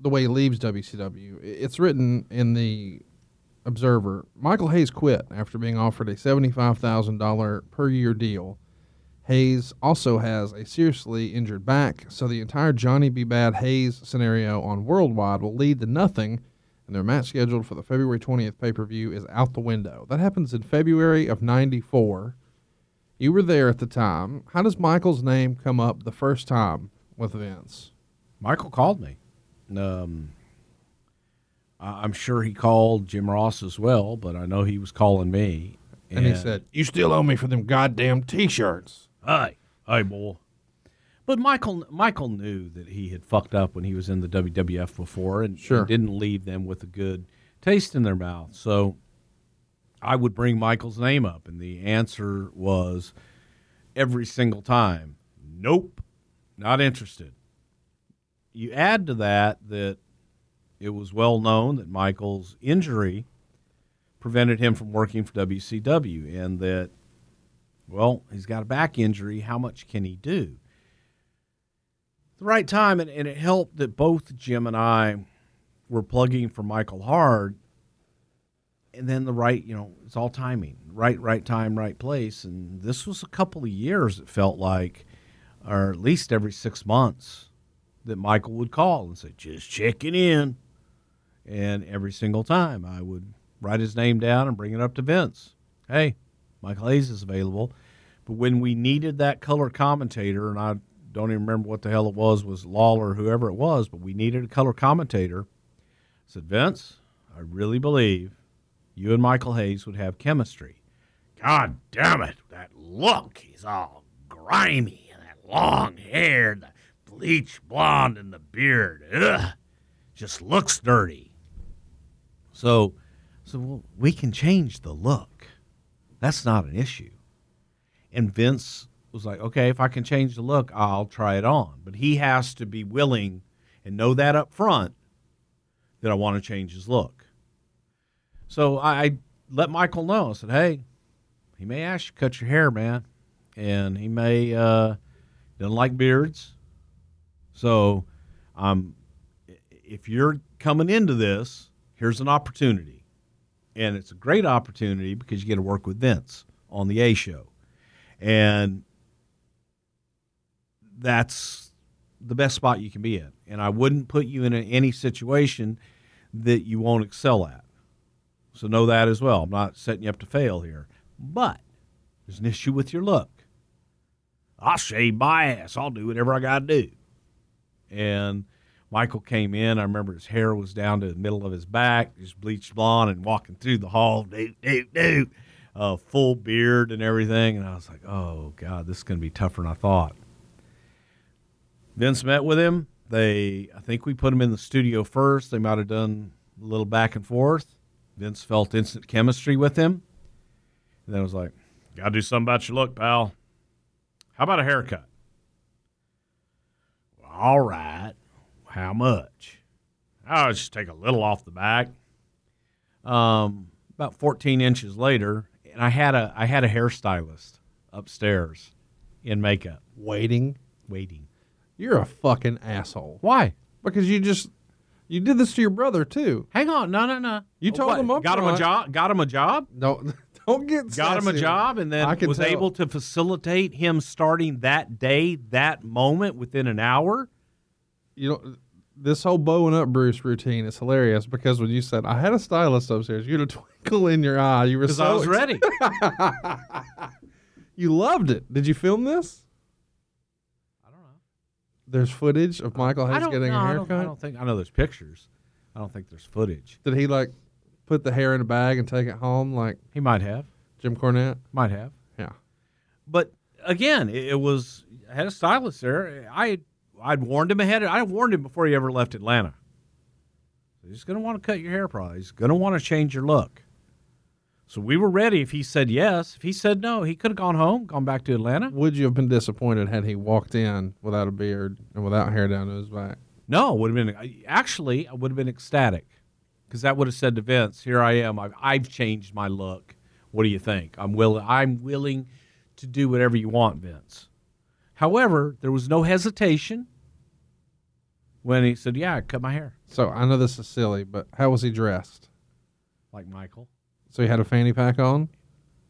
the way he leaves WCW. It's written in the Observer. Michael Hayes quit after being offered a $75,000 per year deal. Hayes also has a seriously injured back, so the entire Johnny B. Bad Hayes scenario on Worldwide will lead to nothing, and their match scheduled for the February 20th pay per view is out the window. That happens in February of 94. You were there at the time. How does Michael's name come up the first time with Vince? Michael called me. Um, I'm sure he called Jim Ross as well, but I know he was calling me. And he said, You still owe me for them goddamn t shirts. Hey, hey, boy. But Michael Michael knew that he had fucked up when he was in the WWF before and, Sure. didn't leave them with a good taste in their mouth. So I would bring Michael's name up, and the answer was every single time, nope, not interested. You add to that that it was well known that Michael's injury prevented him from working for WCW and that, well, he's got a back injury. How much can he do? The right time, and, and it helped that both Jim and I were plugging for Michael hard. And then the right, you know, it's all timing. Right, right time, right place. And this was a couple of years, it felt like, or at least every six months, that Michael would call and say, just checking in. And every single time I would write his name down and bring it up to Vince. Hey, Michael Hayes is available. But when we needed that color commentator, and I don't even remember what the hell it was, was Lawler, whoever it was, but we needed a color commentator. I said, Vince, I really believe you and Michael Hayes would have chemistry. God damn it, that look. He's all grimy and that long hair, the bleach blonde and the beard. Ugh. Just looks dirty. So, so we can change the look. That's not an issue. And Vince was like, okay, if I can change the look, I'll try it on. But he has to be willing and know that up front that I want to change his look. So I, I let Michael know. I said, hey, he may ask you to cut your hair, man. And he may, uh, doesn't like beards. So um, if you're coming into this, here's an opportunity. And it's a great opportunity because you get to work with Vince on the A show. And that's the best spot you can be in. And I wouldn't put you in any situation that you won't excel at. So know that as well. I'm not setting you up to fail here. But there's an issue with your look. I'll shave my ass. I'll do whatever I got to do. And Michael came in. I remember his hair was down to the middle of his back, just bleached blonde, and walking through the hall, do, do, do, uh, full beard and everything. And I was like, oh, God, this is going to be tougher than I thought. Vince met with him. They, I think we put him in the studio first. They might have done a little back and forth. Vince felt instant chemistry with him. And then I was like, got to do something about your look, pal. How about a haircut? Well, all right. How much? I'll just take a little off the back. Um, about 14 inches later, and I had a I had a hairstylist upstairs in makeup Waiting. waiting. You're a fucking asshole. Why? Because you just you did this to your brother too. Hang on, no, no, no. You oh, told What, him up got him a front. job. Got him a job. No, (laughs) don't get Got him a sassy. job, and then I can was tell. able to facilitate him starting that day, that moment within an hour. You know, this whole bowing up Bruce routine is hilarious because when you said I had a stylist upstairs, you had a (laughs) twinkle in your eye. You were Because so I was ex- ready. (laughs) You loved it. Did you film this? I don't know. There's footage of Michael I Hayes getting no, a I haircut. don't, I don't think I know there's pictures. I don't think there's footage. Did he like put the hair in a bag and take it home like He might have. Jim Cornette? Might have. Yeah. But again, it, it was I had a stylist there. I I'd warned him ahead. I warned him before he ever left Atlanta. He's going to want to cut your hair, probably. He's going to want to change your look. So we were ready. If he said yes, if he said no, he could have gone home, gone back to Atlanta. Would you have been disappointed had he walked in without a beard and without hair down to his back? No, would have been actually I would have been ecstatic because that would have said to Vince, "Here I am. I've, I've changed my look. What do you think? I'm willing. I'm willing to do whatever you want, Vince." However, there was no hesitation when he said, "Yeah, I cut my hair So I know this is silly, but how was he dressed? like Michael." So he had a fanny pack on.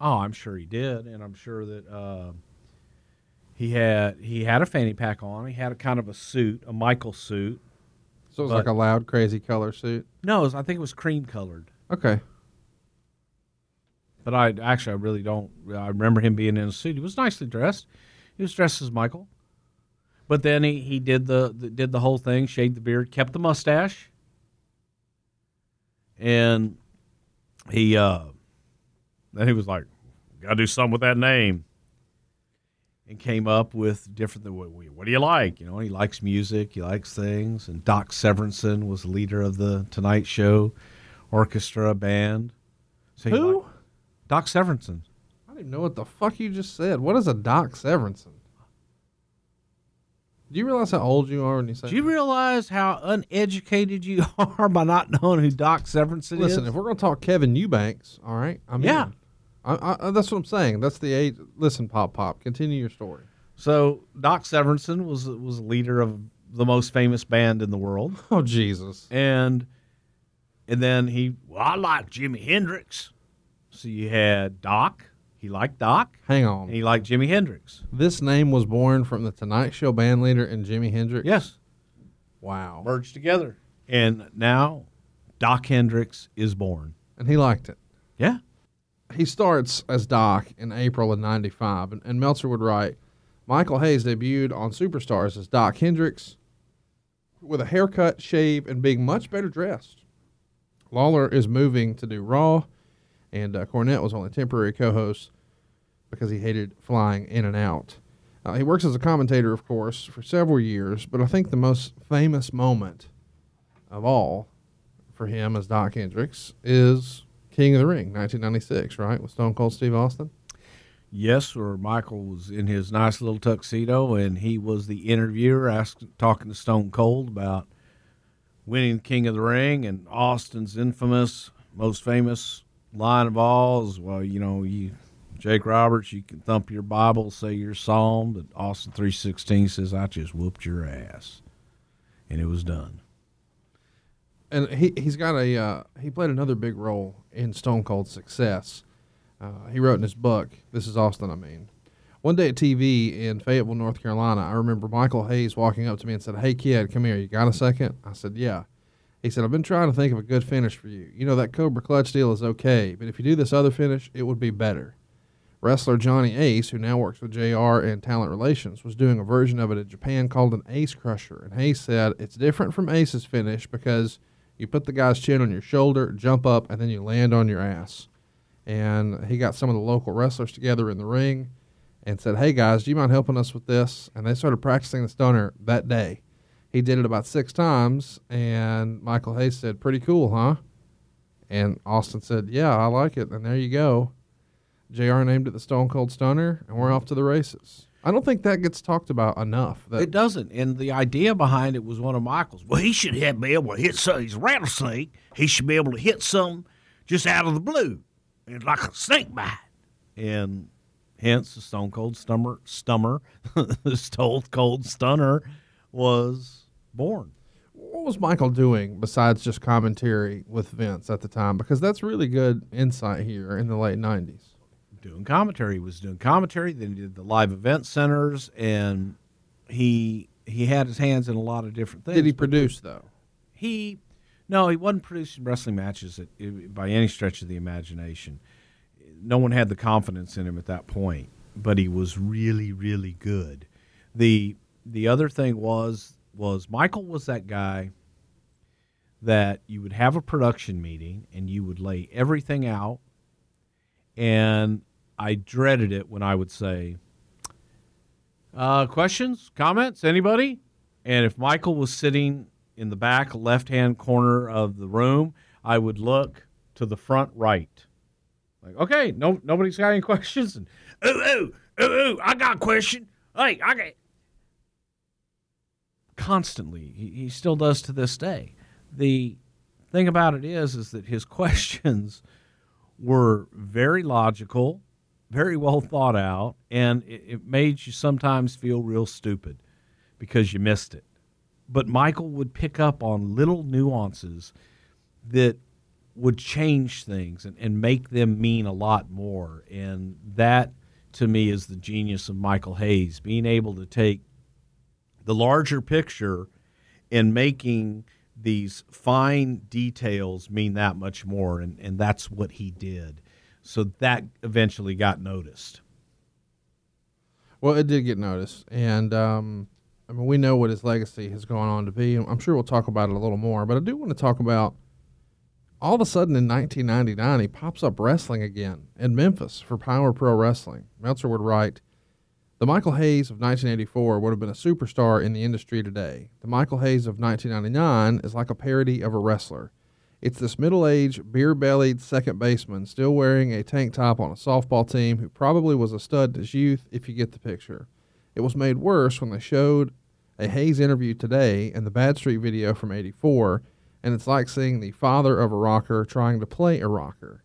Oh, I'm sure he did, and I'm sure that uh, he had he had a fanny pack on. He had a kind of a suit, a Michael suit. So it was But- like a loud, crazy color suit. No, was, I think it was cream colored. Okay. But I actually, I really don't. I remember him being in a suit. He was nicely dressed. He was dressed as Michael. But then he, he did the, the did the whole thing, shaved the beard, kept the mustache, and he uh, then he was like, "Got to do something with that name," and came up with different. What, what do you like? You know, he likes music, he likes things. And Doc Severinsen was the leader of the Tonight Show orchestra band. So Who? liked- Doc Severinsen. I don't even know what the fuck you just said. What is a Doc Severinsen? Do you realize how old you are when you say? Do you realize how uneducated you (laughs) are by not knowing who Doc Severinsen is? Listen, if we're going to talk Kevin Eubanks, all right, I'm Yeah. in. I, I, that's what I'm saying. That's the age. Listen, Pop Pop, continue your story. So Doc Severinsen was was a leader of the most famous band in the world, (laughs) Oh Jesus! and and then he Well, I like Jimi Hendrix. so you had Doc. He liked Doc, Hang and on. he liked Jimi Hendrix. This name was born from the Tonight Show band leader and Jimi Hendrix. Yes, Wow. merged together, and now Doc Hendrix is born. And he liked it. Yeah, he starts as Doc in April of '95, and, and Meltzer would write, Michael Hayes debuted on Superstars as Doc Hendrix with a haircut, shave, and being much better dressed. Lawler is moving to do Raw, and uh, Cornette was only temporary co-host because he hated flying in and out. Uh, he works as a commentator, of course, for several years, but I think the most famous moment of all for him as Doc Hendrix is King of the Ring, 1996, right, with Stone Cold Steve Austin. Yes, or Michael was in his nice little tuxedo, and he was the interviewer, asking, talking to Stone Cold about winning King of the Ring, and Austin's infamous, most famous line of all is, "Well, you know, you, Jake Roberts, you can thump your Bible, say your psalm, but Austin three sixteen says, I just whooped your ass," and it was done. and he he's got a uh, he played another big role in Stone Cold's success. Uh, he wrote in his book, "This is Austin." I mean, one day at TV in Fayetteville, North Carolina, I remember Michael Hayes walking up to me and said, "Hey kid, come here. You got a second? I said, "Yeah." He said, "I've been trying to think of a good finish for you. You know that Cobra Clutch deal is okay, but if you do this other finish, it would be better." Wrestler Johnny Ace, who now works with JR and talent relations, was doing a version of it in Japan called an Ace Crusher. And Hayes said it's different from Ace's finish because you put the guy's chin on your shoulder, jump up, and then you land on your ass. And he got some of the local wrestlers together in the ring and said, Hey guys, do you mind helping us with this? And they started practicing the stunner that day. He did it about six times, and Michael Hayes said, Pretty cool, huh? And Austin said, Yeah, I like it. And there you go. JR named it the Stone Cold Stunner, and we're off to the races. I don't think that gets talked about enough. It doesn't, and the idea behind it was one of Michael's. Well, he should have be able to hit some. He's a rattlesnake. He should be able to hit something just out of the blue, and like a snake bite. and hence the Stone Cold Stummer, Stummer, (laughs) the Stone Cold Stunner was born. what was Michael doing besides just commentary with Vince at the time? Because that's really good insight here in the late '90s. Doing commentary, he was doing commentary. Then he did the live event centers, and he he had his hands in a lot of different things. Did he produce though? He no, he wasn't producing wrestling matches at, by any stretch of the imagination. No one had the confidence in him at that point, but he was really, really good. the The other thing was was Michael was that guy that you would have a production meeting and you would lay everything out, and I dreaded it when I would say, uh, "Questions, comments, anybody?" And if Michael was sitting in the back left hand corner of the room, I would look to the front right. Like, okay, no nobody's got any (laughs) questions. And Ooh, ooh, ooh, ooh! I got a question. Hey, I got. Constantly, he, he still does to this day. The thing about it is is that his (laughs) questions were very logical, very well thought out, and it, it made you sometimes feel real stupid because you missed it. But Michael would pick up on little nuances that would change things and, and make them mean a lot more. And that, to me, is the genius of Michael Hayes, being able to take the larger picture and making these fine details mean that much more. And, and that's what he did. So that eventually got noticed. Well, it did get noticed, and um, I mean we know what his legacy has gone on to be. I'm sure we'll talk about it a little more, but I do want to talk about. All of a sudden in 1999, he pops up wrestling again in Memphis for Power Pro Wrestling. Meltzer would write, The Michael Hayes of 1984 would have been a superstar in the industry today. The Michael Hayes of 1999 is like a parody of a wrestler. It's this middle aged, beer bellied second baseman still wearing a tank top on a softball team who probably was a stud in his youth, if you get the picture. It was made worse when they showed a Hayes interview today and the Bad Street video from 84, and it's like seeing the father of a rocker trying to play a rocker.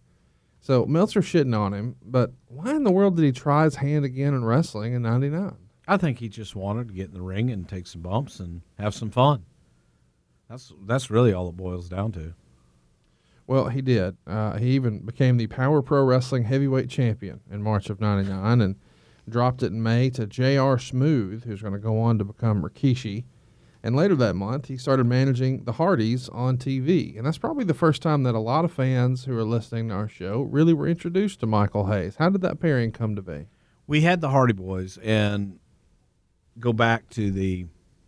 So Meltzer shitting on him, but why in the world did he try his hand again in wrestling in 99? I think he just wanted to get in the ring and take some bumps and have some fun. That's that's really all it boils down to. Well, he did. Uh, he even became the Power Pro Wrestling Heavyweight Champion in March of '99 and dropped it in May to J.R. Smooth, who's going to go on to become Rikishi. And later that month, he started managing the Hardys on TV. And that's probably the first time that a lot of fans who are listening to our show really were introduced to Michael Hayes. How did that pairing come to be? We had the Hardy Boys and go back to the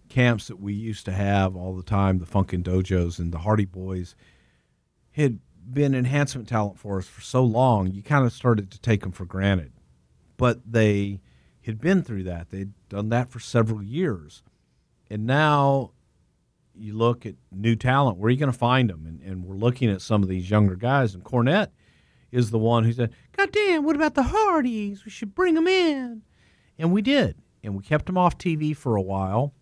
camps that we used to have all the time, the Funkin' Dojos and the Hardy Boys had been enhancement talent for us for so long, you kind of started to take them for granted. But they had been through that. They'd done that for several years. And now you look at new talent, where are you going to find them? And, and we're looking at some of these younger guys. And Cornette is the one who said, God damn, what about the Hardys? We should bring them in. And we did. And we kept them off TV for a while,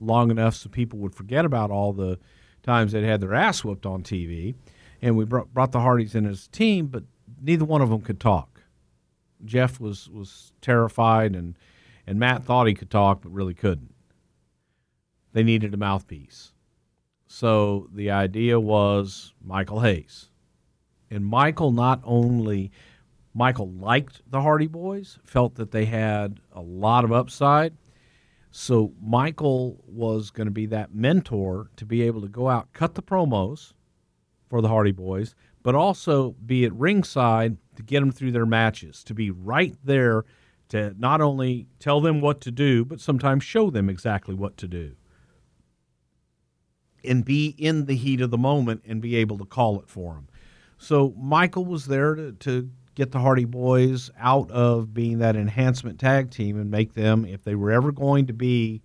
long enough so people would forget about all the times they'd had their ass whooped on TV and we brought, brought the Hardys in as a team, but neither one of them could talk. Jeff was was terrified, and and Matt thought he could talk, but really couldn't. They needed a mouthpiece, so the idea was Michael Hayes, and Michael not only Michael liked the Hardy Boys, felt that they had a lot of upside. So Michael was going to be that mentor to be able to go out, cut the promos, for the Hardy Boys, but also be at ringside to get them through their matches, to be right there to not only tell them what to do, but sometimes show them exactly what to do. And be in the heat of the moment and be able to call it for them. So Michael was there to, to get the Hardy Boys out of being that enhancement tag team and make them, if they were ever going to be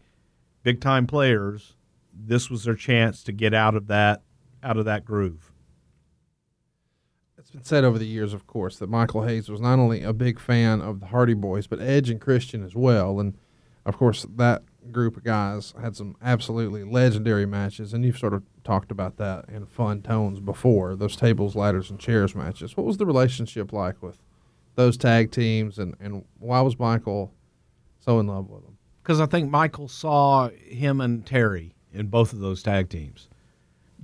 big time players, this was their chance to get out of that out of that groove. It's been said over the years, of course, that Michael Hayes was not only a big fan of the Hardy Boys, but Edge and Christian as well. And of course, that group of guys had some absolutely legendary matches, and you've sort of talked about that in fun tones before those tables, ladders, and chairs matches. What was the relationship like with those tag teams, and, and why was Michael so in love with them? Because I think Michael saw him and Terry in both of those tag teams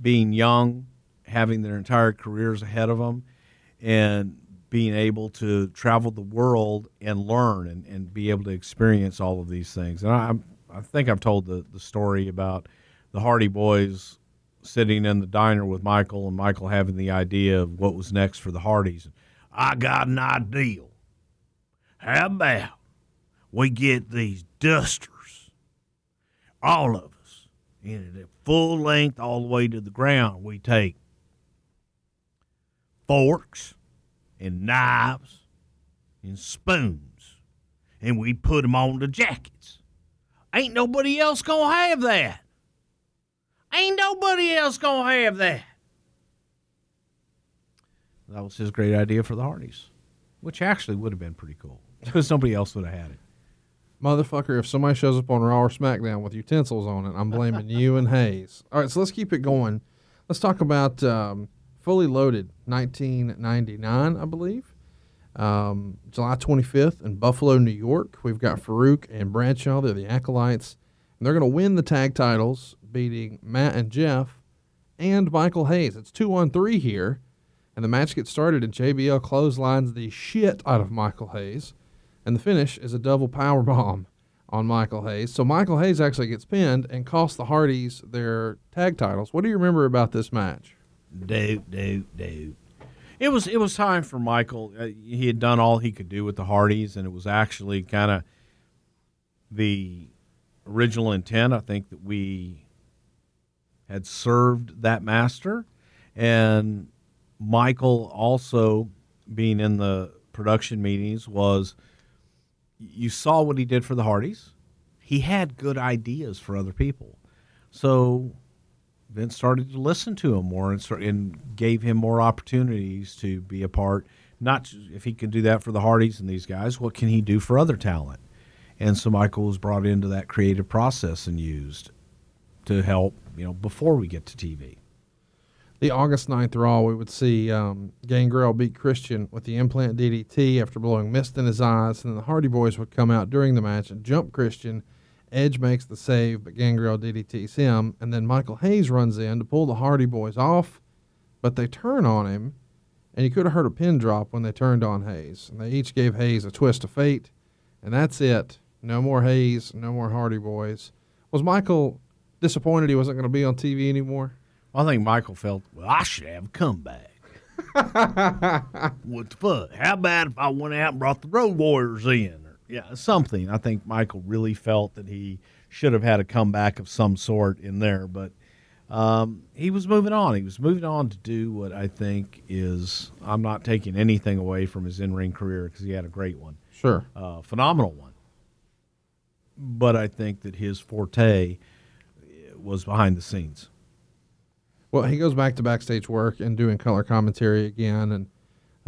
being young, having their entire careers ahead of them and being able to travel the world and learn and, and be able to experience all of these things. And I, I think I've told the, the story about the Hardy Boys sitting in the diner with Michael and Michael having the idea of what was next for the Hardys. I got an idea. How about we get these dusters, all of us, in at full length all the way to the ground. We take forks and knives and spoons, and we put them on the jackets. Ain't nobody else gonna have that. Ain't nobody else gonna have that. That was his great idea for the Hardys, which actually would have been pretty cool (laughs) because nobody else would have had it. Motherfucker, if somebody shows up on Raw or SmackDown with utensils on it, I'm blaming you and Hayes. (laughs) All right, so let's keep it going. Let's talk about um, Fully Loaded, 1999, I believe. Um, July 25th in Buffalo, New York. We've got Faarooq and Bradshaw. They're the Acolytes. And they're going to win the tag titles, beating Matt and Jeff and Michael Hayes. It's 2 on 3 here. And the match gets started, and JBL clotheslines the shit out of Michael Hayes. And the finish is a double power bomb on Michael Hayes. So Michael Hayes actually gets pinned and costs the Hardys their tag titles. What do you remember about this match? do do do. It was it was time for Michael. Uh, he had done all he could do with the Hardys, and it was actually kind of the original intent. I think that we had served that master, and Michael also being in the production meetings was. You saw what he did for the Hardys. He had good ideas for other people. So Vince started to listen to him more and, start, and gave him more opportunities to be a part. Not if he can do that for the Hardys and these guys, what can he do for other talent? and so Michael was brought into that creative process and used to help you know before we get to TV. The August 9th Raw, we would see um, Gangrel beat Christian with the implant DDT after blowing mist in his eyes, and then the Hardy Boys would come out during the match and jump Christian. Edge makes the save, but Gangrel DDTs him, and then Michael Hayes runs in to pull the Hardy Boys off, but they turn on him, and you could have heard a pin drop when they turned on Hayes. And they each gave Hayes a twist of fate, and that's it. No more Hayes, no more Hardy Boys. Was Michael disappointed he wasn't going to be on TV anymore? I think Michael felt, well, I should have come back. (laughs) What the fuck? How about if I went out and brought the Road Warriors in? Yeah, something. I think Michael really felt that he should have had a comeback of some sort in there, but um, he was moving on. He was moving on to do what I think is. I'm not taking anything away from his in ring career because he had a great one, Sure. uh, phenomenal one. But I think that his forte was behind the scenes. Well, he goes back to backstage work and doing color commentary again, and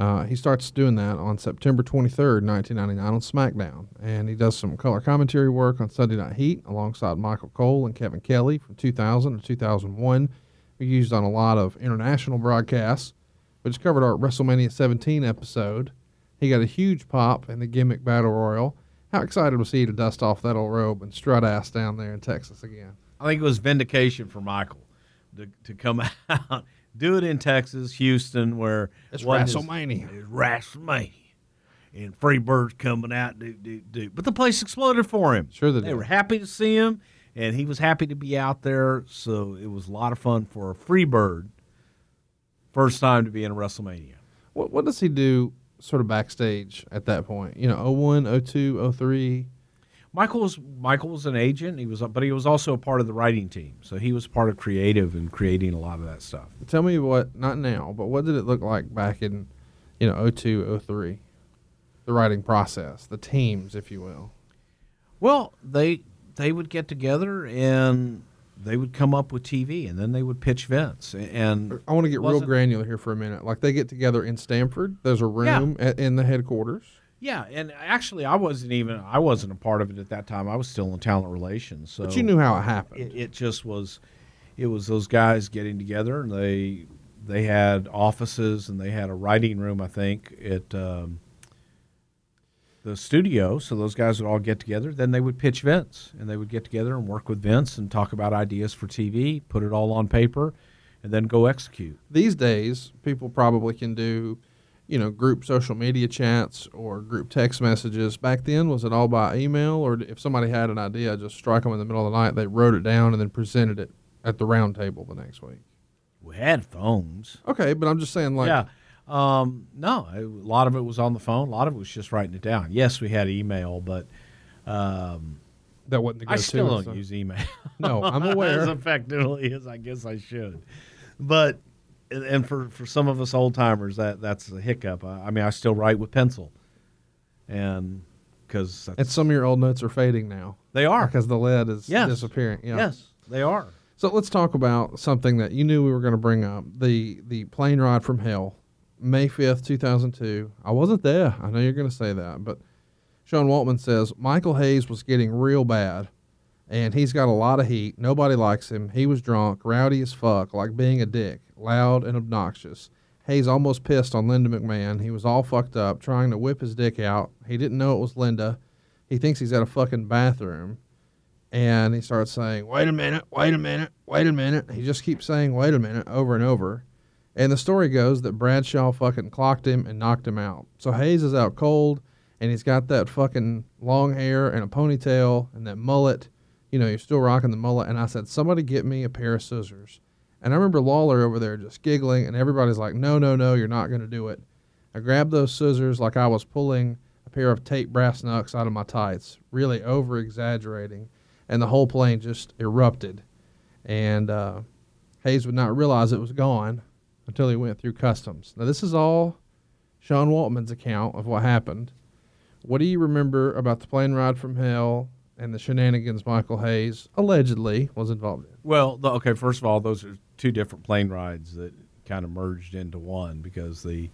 uh, he starts doing that on September 23rd, 1999, on SmackDown. And he does some color commentary work on Sunday Night Heat alongside Michael Cole and Kevin Kelly from 2000 to 2001. He used on a lot of international broadcasts, which covered our WrestleMania 17 episode. He got a huge pop in the gimmick battle royal. How excited was he to dust off that old robe and strut ass down there in Texas again? I think it was vindication for Michael to, to come (laughs) out, do it in Texas, Houston, where It's wasn't his- WrestleMania. it's WrestleMania. And Freebird's coming out, do, do, do. But the place exploded for him. Sure they they were happy to see him, and he was happy to be out there. So it was a lot of fun for a Freebird. First time to be in a WrestleMania. What what does he do sort of backstage at that point? You know, 01, 02, 03. Michael was Michael was an agent. He was, but he was also a part of the writing team. So he was part of creative and creating a lot of that stuff. Tell me what not now, but what did it look like back in, you know, 02, 03? The writing process, the teams, if you will. Well, they they would get together and they would come up with TV, and then they would pitch Vince. And I want to get real granular here for a minute. Like they get together in Stamford. There's a room at, in the headquarters. Yeah, and actually, I wasn't even I wasn't a part of it at that time. I was still in talent relations. So But you knew how it happened. it, it just was. It was those guys getting together, and they they had offices and they had a writing room. I think at um, the studio. So those guys would all get together. Then they would pitch Vince, and they would get together and work with Vince and talk about ideas for TV, put it all on paper, and then go execute. These days, people probably can do, you know, group social media chats or group text messages. Back then, was it all by email, or if somebody had an idea, just strike them in the middle of the night, they wrote it down and then presented it at the round table the next week? We had phones. Okay, but I'm just saying, like, yeah. Um, no, a lot of it was on the phone. A lot of it was just writing it down. Yes, we had email, but um, that wasn't the go-to. I still don't so- use email. No, I'm (laughs) as aware. effectively as I guess I should. But and for, for some of us old timers, that that's a hiccup. I, I mean, I still write with pencil, and because and some of your old notes are fading now they are. because the lead is Yes. disappearing. Yeah. Yes, they are. So let's talk about something that you knew we were going to bring up the the plane ride from hell, May fifth, two thousand two. I wasn't there. I know you're going to say that, but Sean Waltman says Michael Hayes was getting real bad, and he's got a lot of heat. Nobody likes him. He was drunk, rowdy as fuck, like being a dick, loud and obnoxious. Hayes almost pissed on Linda McMahon. He was all fucked up, trying to whip his dick out. He didn't know it was Linda. He thinks he's at a fucking bathroom and he starts saying, "Wait a minute, wait a minute, wait a minute." He just keeps saying, "Wait a minute," over and over. And the story goes that Bradshaw fucking clocked him and knocked him out. So Hayes is out cold, and he's got that fucking long hair and a ponytail and that mullet. You know, you're still rocking the mullet. And I said, "Somebody get me a pair of scissors." And I remember Lawler over there just giggling, and everybody's like, "No, no, no, you're not going to do it." I grabbed those scissors like I was pulling a pair of tape brass knucks out of my tights, really over exaggerating and the whole plane just erupted. And uh, Hayes would not realize it was gone until he went through customs. Now, this is all Sean Waltman's account of what happened. What do you remember about the plane ride from hell and the shenanigans Michael Hayes allegedly was involved in? Well, okay. First of all, those are two different plane rides that kind of merged into one because the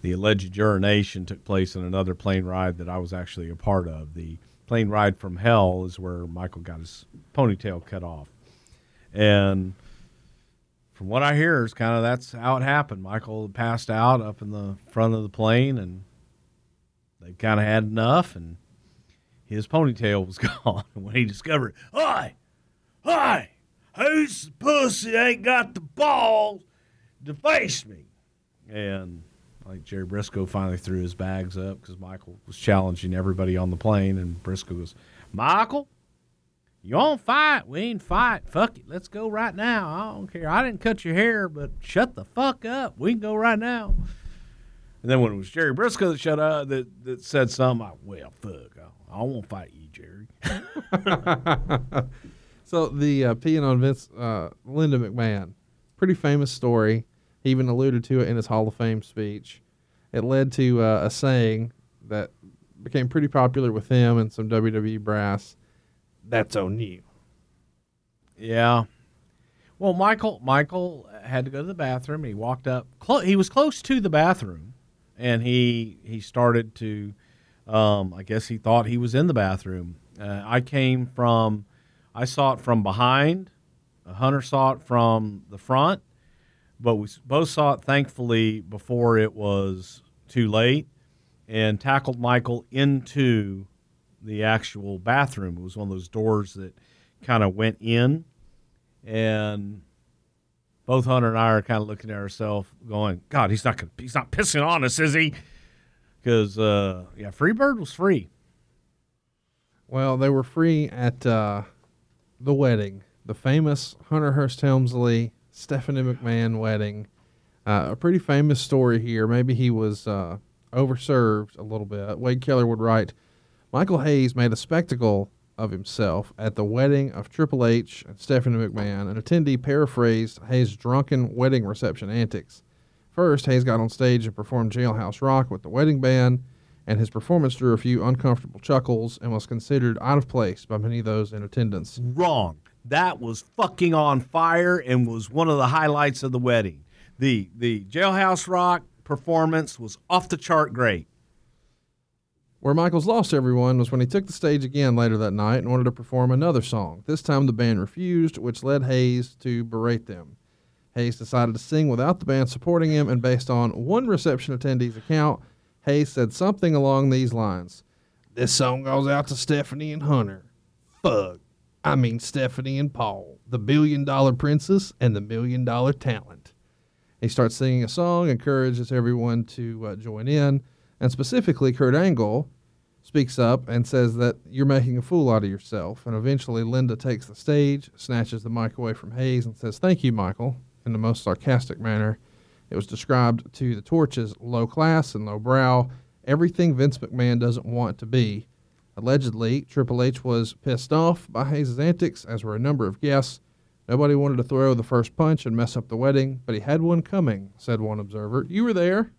the alleged urination took place in another plane ride that I was actually a part of. The Plane Ride from Hell is where Michael got his ponytail cut off. And from what I hear, is kind of that's how it happened. Michael passed out up in the front of the plane, and they kind of had enough, and his ponytail was (laughs) gone. When he discovered, Hi, hi, who's the pussy ain't got the balls to face me? and like Jerry Brisco finally threw his bags up because Michael was challenging everybody on the plane, and Brisco goes, "Michael, you want to fight? We ain't fight. Fuck it, let's go right now. I don't care. I didn't cut your hair, but shut the fuck up. We can go right now." And then when it was Jerry Brisco that shut up, that, that said something, I well, fuck, I, I won't fight you, Jerry. (laughs) (laughs) So the uh, peeing on Vince, uh, Linda McMahon, pretty famous story. He even alluded to it in his Hall of Fame speech. It led to uh, a saying that became pretty popular with him and some WWE brass. That's on you. Yeah. Well, Michael Michael had to go to the bathroom. He walked up. Clo- he was close to the bathroom, and he he started to. Um, I guess he thought he was in the bathroom. Uh, I came from. I saw it from behind. Hunter saw it from the front, but we both saw it thankfully before it was too late, and tackled Michael into the actual bathroom. It was one of those doors that kind of went in, and both Hunter and I are kind of looking at ourselves, going, "God, he's not he's not pissing on us, is he?" Because uh, yeah, Freebird was free. Well, they were free at uh, the wedding, the famous Hunter Hearst Helmsley Stephanie McMahon wedding. Uh, a pretty famous story here. Maybe he was uh, overserved a little bit. Wade Keller would write Michael Hayes made a spectacle of himself at the wedding of Triple H and Stephanie McMahon. An attendee paraphrased Hayes' drunken wedding reception antics. First, Hayes got on stage and performed Jailhouse Rock with the wedding band, and his performance drew a few uncomfortable chuckles and was considered out of place by many of those in attendance. Wrong. That was fucking on fire and was one of the highlights of the wedding. The the Jailhouse Rock performance was off the chart great. Where Michaels lost everyone was when he took the stage again later that night and wanted to perform another song. This time the band refused, which led Hayes to berate them. Hayes decided to sing without the band supporting him, and based on one reception attendee's account, Hayes said something along these lines This song goes out to Stephanie and Hunter. Fuck. I mean, Stephanie and Paul, the billion dollar princess and the million dollar talent. He starts singing a song, encourages everyone to uh, join in, and specifically Kurt Angle speaks up and says that you're making a fool out of yourself. And eventually, Linda takes the stage, snatches the mic away from Hayes, and says, Thank you, Michael, in the most sarcastic manner. It was described to the torch as low class and low brow, everything Vince McMahon doesn't want to be. Allegedly, Triple H was pissed off by Hayes' antics, as were a number of guests. Nobody wanted to throw the first punch and mess up the wedding, but he had one coming, said one observer. You were there.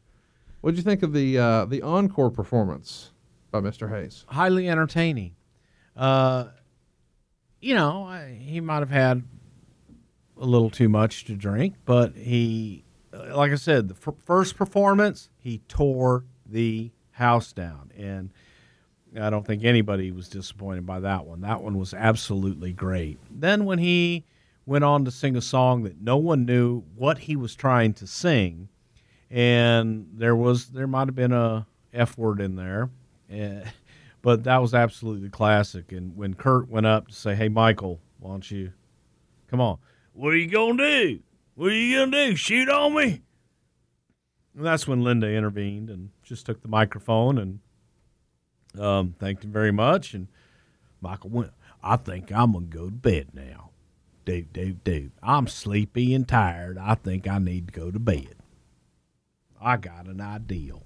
What did you think of the uh, the encore performance by Mr. Hayes? highly entertaining. Uh, you know, he might have had a little too much to drink, but he, like I said, the f- first performance, he tore the house down. And I don't think anybody was disappointed by that one. That one was absolutely great. Then when he went on to sing a song that no one knew what he was trying to sing, and there was there might have been a f word in there, eh, (laughs) but that was absolutely classic. And when Kurt went up to say, "Hey, Michael, why don't you come on? What are you gonna do? What are you gonna do? Shoot on me? And that's when Linda intervened and just took the microphone and um, thanked him very much. And Michael went, I think I'm going to go to bed now. Dude, dude, dude. I'm sleepy and tired. I think I need to go to bed. I got an ideal.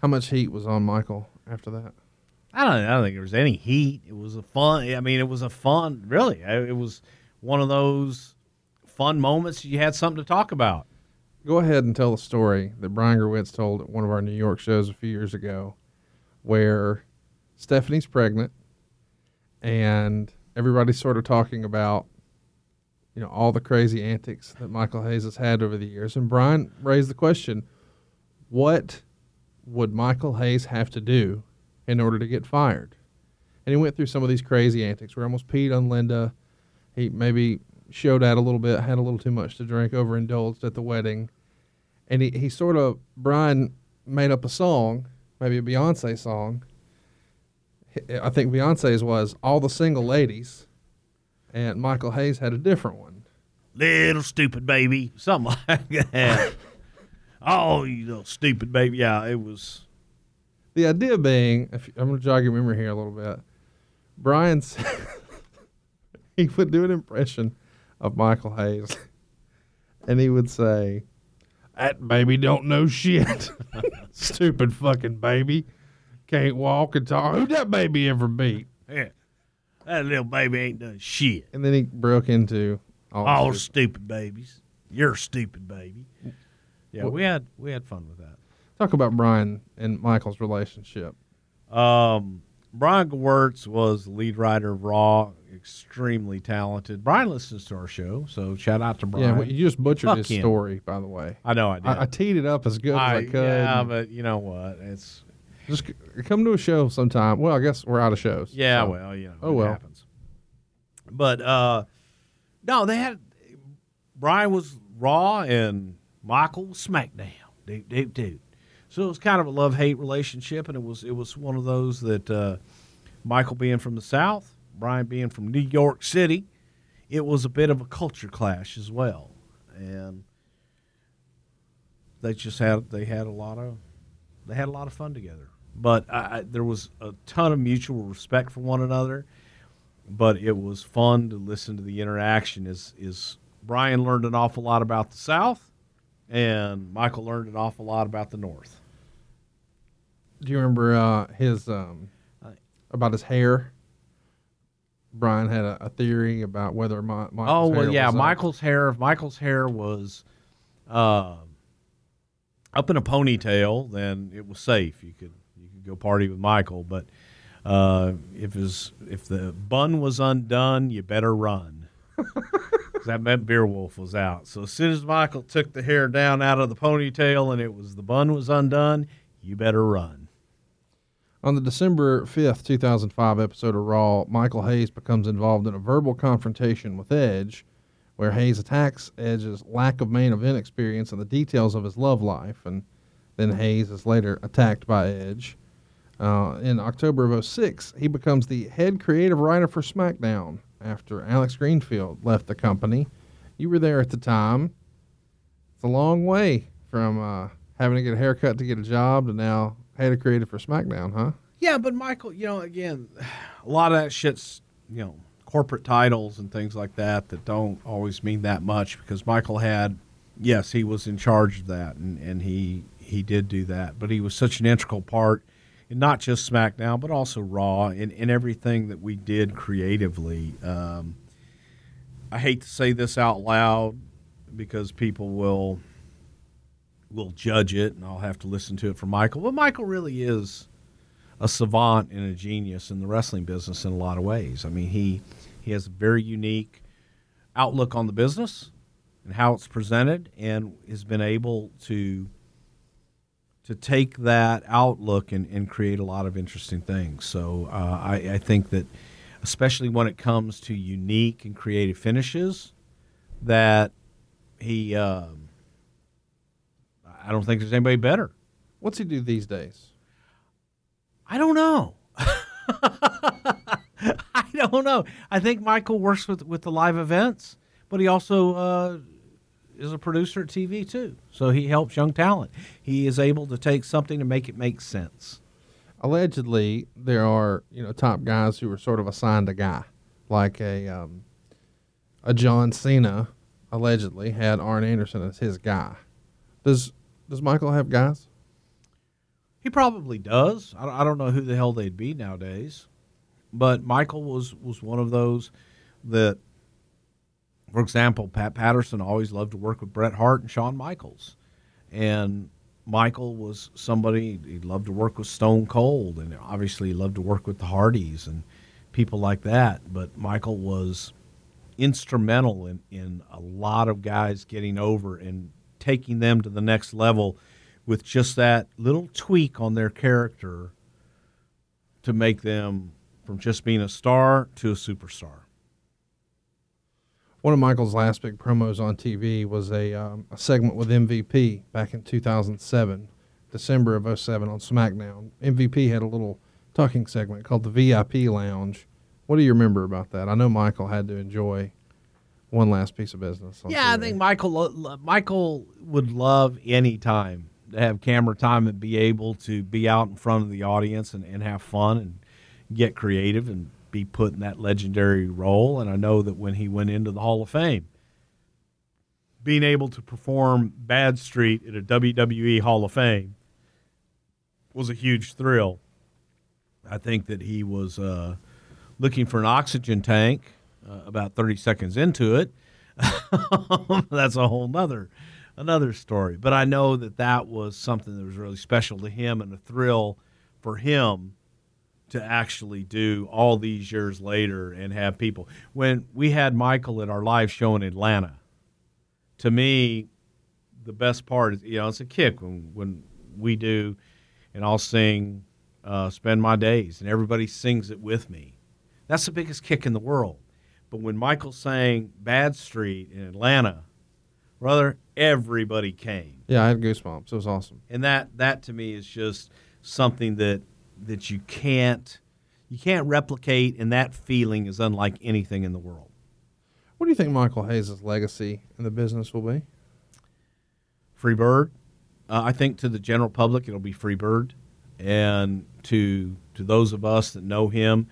How much heat was on Michael after that? I don't, I don't think there was any heat. It was a fun, I mean, it was a fun, really. It was one of those fun moments you had something to talk about. Go ahead and tell the story that Brian Gewirtz told at one of our New York shows a few years ago, where Stephanie's pregnant, and everybody's sort of talking about, you know, all the crazy antics that Michael Hayes has had over the years. And Brian raised the question, what would Michael Hayes have to do in order to get fired? and he went through some of these crazy antics where he almost peed on Linda. He maybe showed out a little bit, had a little too much to drink, overindulged at the wedding, and he he sort of Brian made up a song, maybe a Beyonce song. I think Beyonce's was "All the Single Ladies," and Michael Hayes had a different one. Little stupid baby. Something (laughs) like that. oh, you little stupid baby. Yeah, it was. The idea being, if I'm going to jog your memory here a little bit, Brian's (laughs) he would do an impression of Michael Hayes, (laughs) and he would say, "That baby don't know shit. (laughs) Stupid fucking baby, can't walk and talk. Who that baby ever beat?" Yeah. That little baby ain't done shit. And then he broke into all, All stupid- babies. You're a stupid baby. Yeah, we had we had fun with that. Talk about Brian and Michael's relationship. Um, Brian Gewirtz was lead writer of Raw, extremely talented. Brian listens to our show, so shout out to Brian. Yeah, well, you just butchered Fuck his him. story, by the way. I know I did. I, I teed it up as good as I I- could. yeah, but you know what? It's Just come to a show sometime. Well, I guess we're out of shows. yeah, so. well, you know, Oh, well. happens. But uh, no, they had Brian was Raw and Michael SmackDown. Dude, dude, dude. So it was kind of a love hate relationship, and it was it was one of those that uh, Michael being from the South, Brian being from New York City, it was a bit of a culture clash as well, and they just had they had a lot of they had a lot of fun together. But I, I, there was a ton of mutual respect for one another. But it was fun to listen to the interaction. Is is Brian learned an awful lot about the South, and Michael learned an awful lot about the North. Do you remember uh, his um, about his hair? Brian had a, a theory about whether my, Michael's oh well, hair yeah. uh, Michael's hair. If Michael's hair was uh, up in a ponytail, then it was safe. You could you could go party with Michael. But uh, if his if the bun was undone, you better run. (laughs) that meant Beerwolf was out. So as soon as Michael took the hair down out of the ponytail and it was the bun was undone, you better run. On the December 5th, 2005 episode of Raw, Michael Hayes becomes involved in a verbal confrontation with Edge, where Hayes attacks Edge's lack of main event experience and the details of his love life, and then Hayes is later attacked by Edge. Uh, in October of 06, he becomes the head creative writer for SmackDown after Alex Greenfield left the company. You were there at the time. It's a long way from uh, having to get a haircut to get a job to now head of creative for SmackDown, huh? Yeah, but Michael, you know, again, a lot of that shit's, you know, corporate titles and things like that that don't always mean that much because Michael had, yes, he was in charge of that and, and he he did do that, but he was such an integral part in not just SmackDown but also Raw and in everything that we did creatively. Um, I hate to say this out loud because people will will judge it and I'll have to listen to it from Michael, but Michael really is a savant and a genius in the wrestling business in a lot of ways. I mean, he he has a very unique outlook on the business and how it's presented, and has been able to to take that outlook and, and create a lot of interesting things. So uh, I, I think that, especially when it comes to unique and creative finishes, that he. um I don't think there's anybody better. What's he do these days? I don't know. (laughs) I don't know. I think Michael works with with the live events, but he also uh, is a producer at TV too. So he helps young talent. He is able to take something and make it make sense. Allegedly, there are you know top guys who are sort of assigned a guy, like a um, a John Cena. Allegedly, had Arn Anderson as his guy. Does does Michael have guys? He probably does. I I don't know who the hell they'd be nowadays, but Michael was was one of those that, for example, Pat Patterson always loved to work with Bret Hart and Shawn Michaels, and Michael was somebody he loved to work with Stone Cold, and obviously he loved to work with the Hardys and people like that. But Michael was instrumental in, in a lot of guys getting over and taking them to the next level with just that little tweak on their character to make them from just being a star to a superstar. One of Michael's last big promos on TV was a, um, a segment with MVP back in 2007, December of 07 on SmackDown. MVP had a little talking segment called the VIP Lounge. What do you remember about that? I know Michael had to enjoy one last piece of business. Yeah, I think Michael lo- Michael would love any time to have camera time and be able to be out in front of the audience and, and have fun and get creative and be put in that legendary role. And I know that when he went into the Hall of Fame, being able to perform Bad Street at a WWE Hall of Fame was a huge thrill. I think that he was uh, looking for an oxygen tank uh, about 30 seconds into it. (laughs) That's a whole nother another story. But I know that that was something that was really special to him and a thrill for him to actually do all these years later and have people. When we had Michael at our live show in Atlanta, to me, the best part is you know it's a kick when when we do, and I'll sing uh, "Spend My Days" and everybody sings it with me. That's the biggest kick in the world. But when Michael sang "Bad Street" in Atlanta, brother, everybody came Yeah, I had goosebumps. It was awesome. and that that to me is just something that that you can't you can't replicate and that feeling is unlike anything in the world What do you think Michael Hayes' legacy in the business will be? free bird uh, i think to the general public it'll be free bird and to to those of us that know him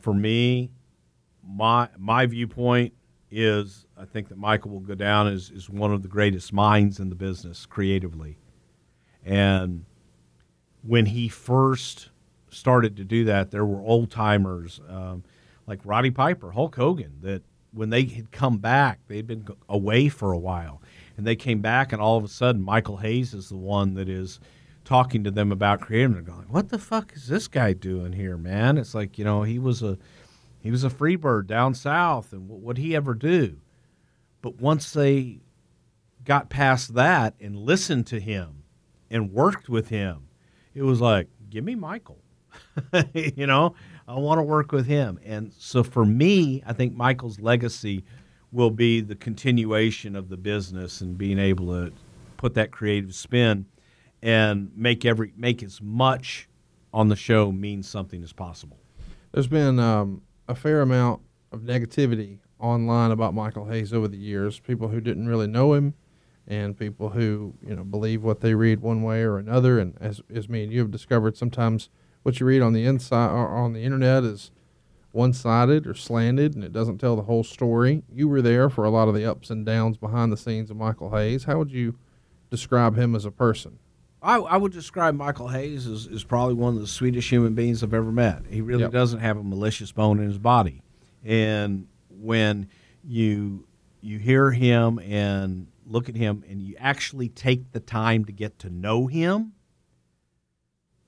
for me my my viewpoint is i think that michael will go down as, as one of the greatest minds in the business creatively and when he first started to do that, there were old timers um, like Roddy Piper, Hulk Hogan, that when they had come back, they'd been away for a while, and they came back, and all of a sudden, Michael Hayes is the one that is talking to them about creating. They're going, "What the fuck is this guy doing here, man?" It's like you know he was a he was a free bird down south, and what would he ever do? But once they got past that and listened to him and worked with him, it was like, give me Michael. (laughs) you know, I want to work with him. And so for me, I think Michael's legacy will be the continuation of the business and being able to put that creative spin and make every make as much on the show mean something as possible. There's been um, a fair amount of negativity online about Michael Hayes over the years. People who didn't really know him, and people who you know believe what they read one way or another. And as as me and you have discovered, sometimes what you read on the inside or on the internet is one-sided or slanted, and it doesn't tell the whole story. You were there for a lot of the ups and downs behind the scenes of Michael Hayes. How would you describe him as a person? I, I would describe Michael Hayes as, as probably one of the sweetest human beings I've ever met. He really Yep. doesn't have a malicious bone in his body, and when you you hear him and look at him, and you actually take the time to get to know him,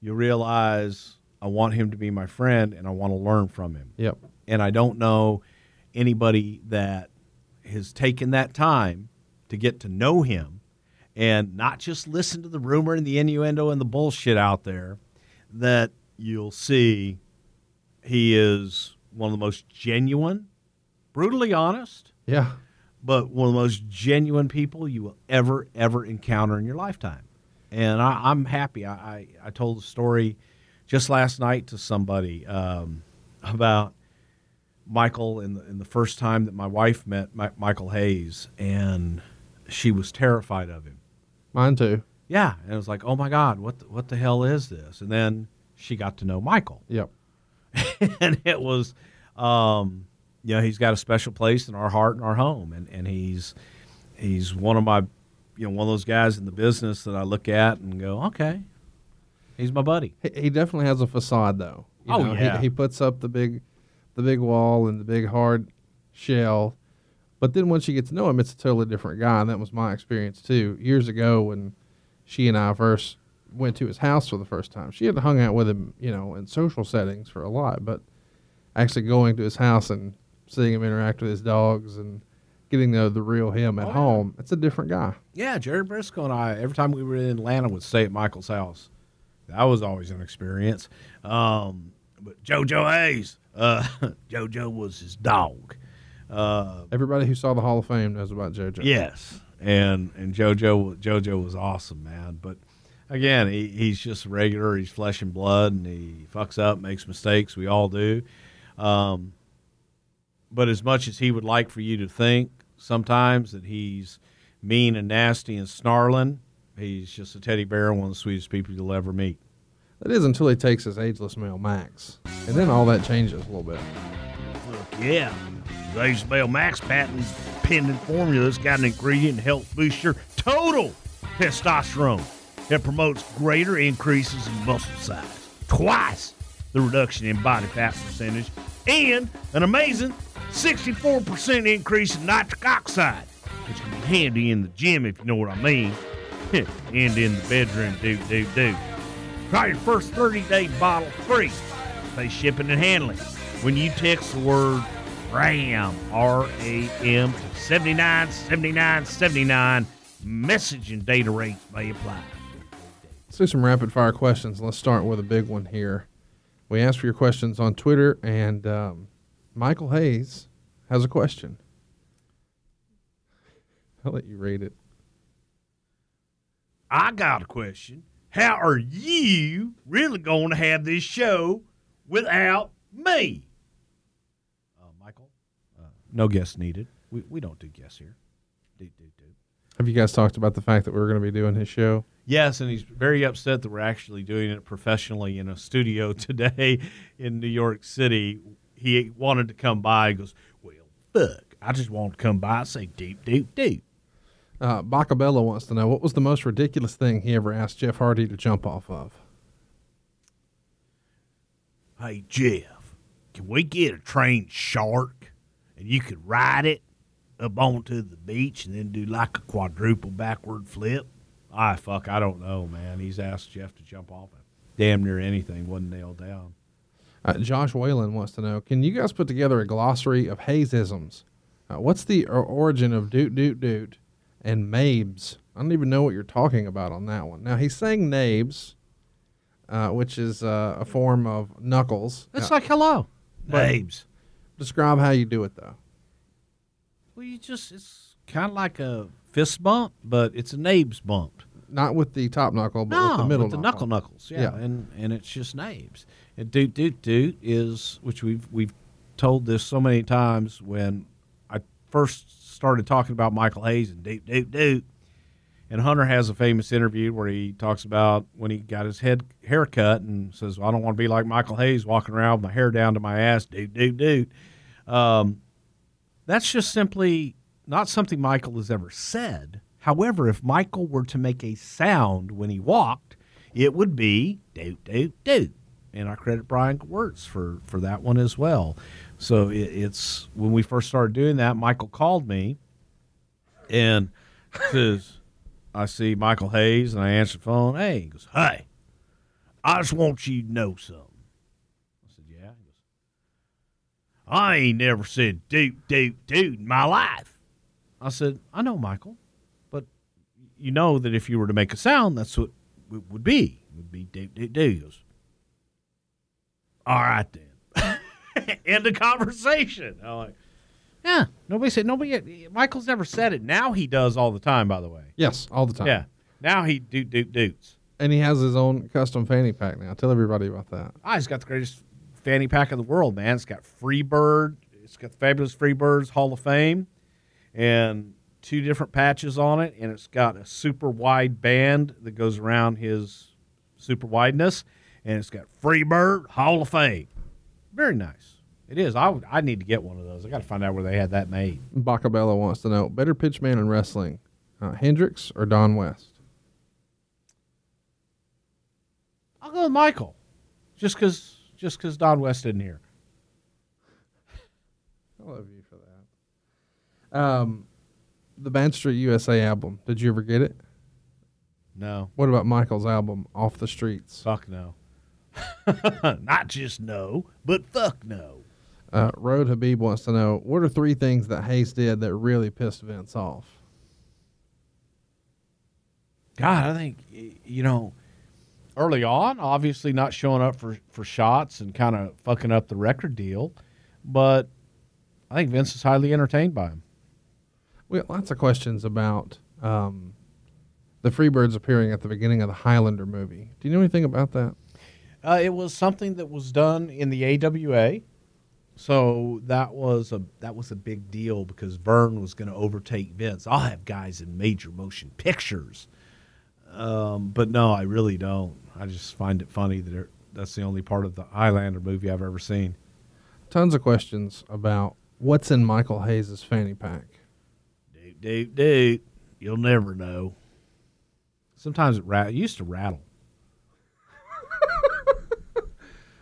you realize I want him to be my friend, and I want to learn from him Yep. and I don't know anybody that has taken that time to get to know him and not just listen to the rumor and the innuendo and the bullshit out there that you'll see he is one of the most genuine, brutally honest, Yeah. but one of the most genuine people you will ever, ever encounter in your lifetime. And I, I'm happy. I, I, I told a story just last night to somebody um, about Michael and the, and the first time that my wife met Mi- Michael Hayes, and she was terrified of him. Mine too. Yeah, and it was like, oh my God, what the, what the hell is this? And then she got to know Michael Yep. (laughs) and it was, um, you know, he's got a special place in our heart and our home, and, and he's he's one of my, you know, one of those guys in the business that I look at and go, okay, he's my buddy. He, he definitely has a facade, though. You Oh, know, yeah. He, he puts up the big, the big wall and the big hard shell, but then once you get to know him, it's a totally different guy, and that was my experience too. Years ago, when she and I first went to his house for the first time, she had hung out with him, you know, in social settings for a lot, but actually going to his house and seeing him interact with his dogs and getting to know the real him at Oh, yeah. home, it's a different guy. Yeah, Gerald Brisco and I, every time we were in Atlanta, would stay at Michael's house. That was always an experience. Um, but JoJo Hayes, Uh, (laughs) JoJo was his dog. Uh, Everybody who saw the Hall of Fame knows about JoJo. yes. and and JoJo JoJo was awesome, man. But again, he, he's just regular. He's flesh and blood, and he fucks up, makes mistakes. We all do. Um, but as much as he would like for you to think sometimes that he's mean and nasty and snarling, he's just a teddy bear and one of the sweetest people you'll ever meet. That is until he takes his ageless male Max, and then all that changes a little bit. Yeah. Today's Bell Max patent pending formula that's got an ingredient to help boost your total testosterone. It promotes greater increases in muscle size, twice the reduction in body fat percentage, and an amazing 64% increase in nitric oxide, which can be handy in the gym if you know what I mean, (laughs) and in the bedroom, do, do, do. Try your first 30 day bottle free. Pay shipping and handling. When you text the word RAM, R A M, to 79 79 79, message and data rates may apply. Let's do some rapid fire questions. Let's start with a big one here. We asked for your questions on Twitter, and um, Michael Hayes has a question. I'll let you read it. I got a question. How are you really going to have this show without me? Michael, no guests needed. We, we don't do guests here. Do, do, do. Have you guys talked about the fact that we're going to be doing his show? Yes, and he's very upset that we're actually doing it professionally in a studio (laughs) today in New York City. He wanted to come by. He goes, Well, fuck. I just want to come by and say deep, deep, deep. Uh, Bacabella wants to know what was the most ridiculous thing he ever asked Jeff Hardy to jump off of? Hey, Jeff, can we get a trained shark and you could ride it up onto the beach and then do like a quadruple backward flip? "I fuck, I don't know, man." He's asked Jeff to jump off it. Damn near anything wasn't nailed down. Uh, Josh Whalen wants to know Can you guys put together a glossary of Hayesisms? Uh, what's the or- origin of doot doot doot and mabes? I don't even know what you're talking about on that one. Now, he's saying nabes, uh, which is uh, a form of knuckles. It's Now, like hello. Babes. Describe how you do it, though. Well, you just it's kind of like a fist bump, but it's a nabes bump. Not with the top knuckle, but no, with the middle the knuckle. knuckle knuckles. Yeah, Yeah. and and it's just nabes. And doot doot doot is which we've we've told this so many times when I first started talking about Michael Hayes and doot doot doot. And Hunter has a famous interview where he talks about when he got his head haircut and says, well, "I don't want to be like Michael Hayes, walking around with my hair down to my ass, doot doot doot." Um, that's just simply not something Michael has ever said. However, if Michael were to make a sound when he walked, it would be doot doot doot. And I credit Brian Wirtz for for that one as well. So it, it's when we first started doing that, Michael called me and (laughs) says, "I see Michael Hayes," and I answer the phone. Hey, he goes, Hey, I just want you to know something. I said, "Yeah." He goes, I ain't never said doot, doot, doot in my life. I said, I know, Michael, but you know that if you were to make a sound, that's what it would be. It would be doot doot doot. He goes, All right, then. (laughs) End of conversation. I'm like, yeah. Nobody said nobody. Michael's never said it. Now he does all the time. By the way, Yes, all the time. yeah. Now he doot doot doots. And he has his own custom fanny pack now. Tell everybody about that. Ah, he's got the greatest fanny pack in the world, man. It's got Freebird. It's got the fabulous Freebirds Hall of Fame, and two different patches on it, and it's got a super wide band that goes around his super wideness, and it's got Freebird Hall of Fame. Very nice. It is. I would, I need to get one of those. I got to find out where they had that made. Bacabella wants to know better pitch man in wrestling, uh, Hendrix or Don West? I'll go with Michael, just because just because Don West isn't here. I love you for that. Um, the Bad Street USA album. Did you ever get it? No, What about Michael's album, Off the Streets? fuck no. (laughs) Not just no, but fuck no. Uh, Road Habib wants to know what are three things that Hayes did that really pissed Vince off? God, I think you know, early on, obviously not showing up for, for shots and kind of fucking up the record deal. But I think Vince is highly entertained by him. We got lots of questions about um, the Freebirds appearing at the beginning of the Highlander movie. Do you know anything about that? Uh, it was something that was done in the AWA, so that was a that was a big deal because Verne was going to overtake Vince. I'll have guys in major motion pictures, um, but no, I really don't. I just find it funny that it, that's the only part of the Highlander movie I've ever seen. Tons of questions about what's in Michael Hayes' fanny pack. Dude, dude, dude, you'll never know. Sometimes it, rat- it used to rattle.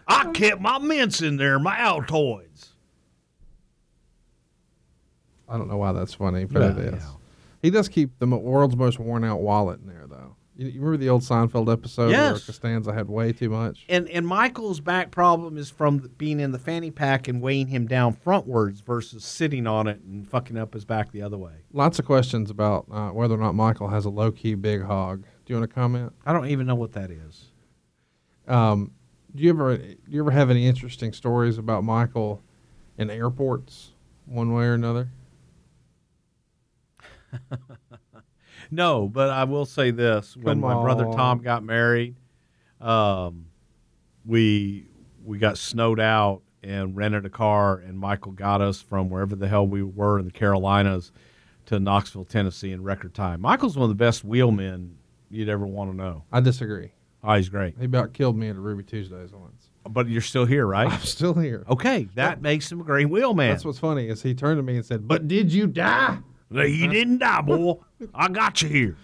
I kept my mints in there, my Altoids. I don't know why that's funny, but Well, it is. yeah. He does keep the world's most worn out wallet in there, though. You, you remember the old Seinfeld episode where Yes. Costanza had way too much? And and Michael's back problem is from being in the fanny pack and weighing him down frontwards versus sitting on it and fucking up his back the other way. Lots of questions about uh, whether or not Michael has a low key big hog. Do you want to comment? I don't even know what that is. Um, do you ever do you ever have any interesting stories about Michael in airports, one way or another? (laughs) No, but I will say this: when Come my brother. Tom got married, um, we we got snowed out and rented a car, and Michael got us from wherever the hell we were in the Carolinas to Knoxville, Tennessee, in record time. Michael's one of the best wheelmen you'd ever want to know. I disagree. Oh, he's great. He about killed me at a Ruby Tuesdays once. But you're still here, right? I'm still here. Okay, that makes him a great wheelman. That's what's funny is he turned to me and said, "But did you die?" No, you didn't die, boy. I got you here.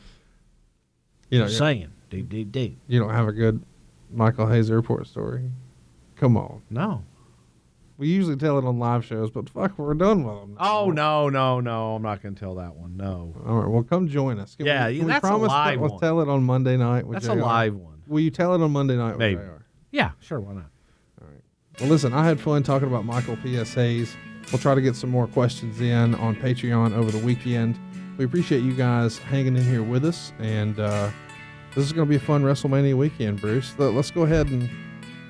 You know, I'm saying. Dude, dude, dude. you don't have a good Michael Hayes airport story. Come on. No. We usually tell it on live shows, but fuck, we're done with them. Oh no, no, no! I'm not going to tell that one. No, All right, well, come join us. Can Yeah, we, yeah, can we that's a promise live that we'll one. tell it on Monday night with that's a live one. Will you tell it on Monday night with Maybe. JR? Yeah, sure. Why not? All right. Well, listen, I had fun talking about Michael P.S. Hayes. We'll try to get some more questions in on Patreon over the weekend. We appreciate you guys hanging in here with us, and uh, this is going to be a fun WrestleMania weekend, Bruce. Let- Let's go ahead and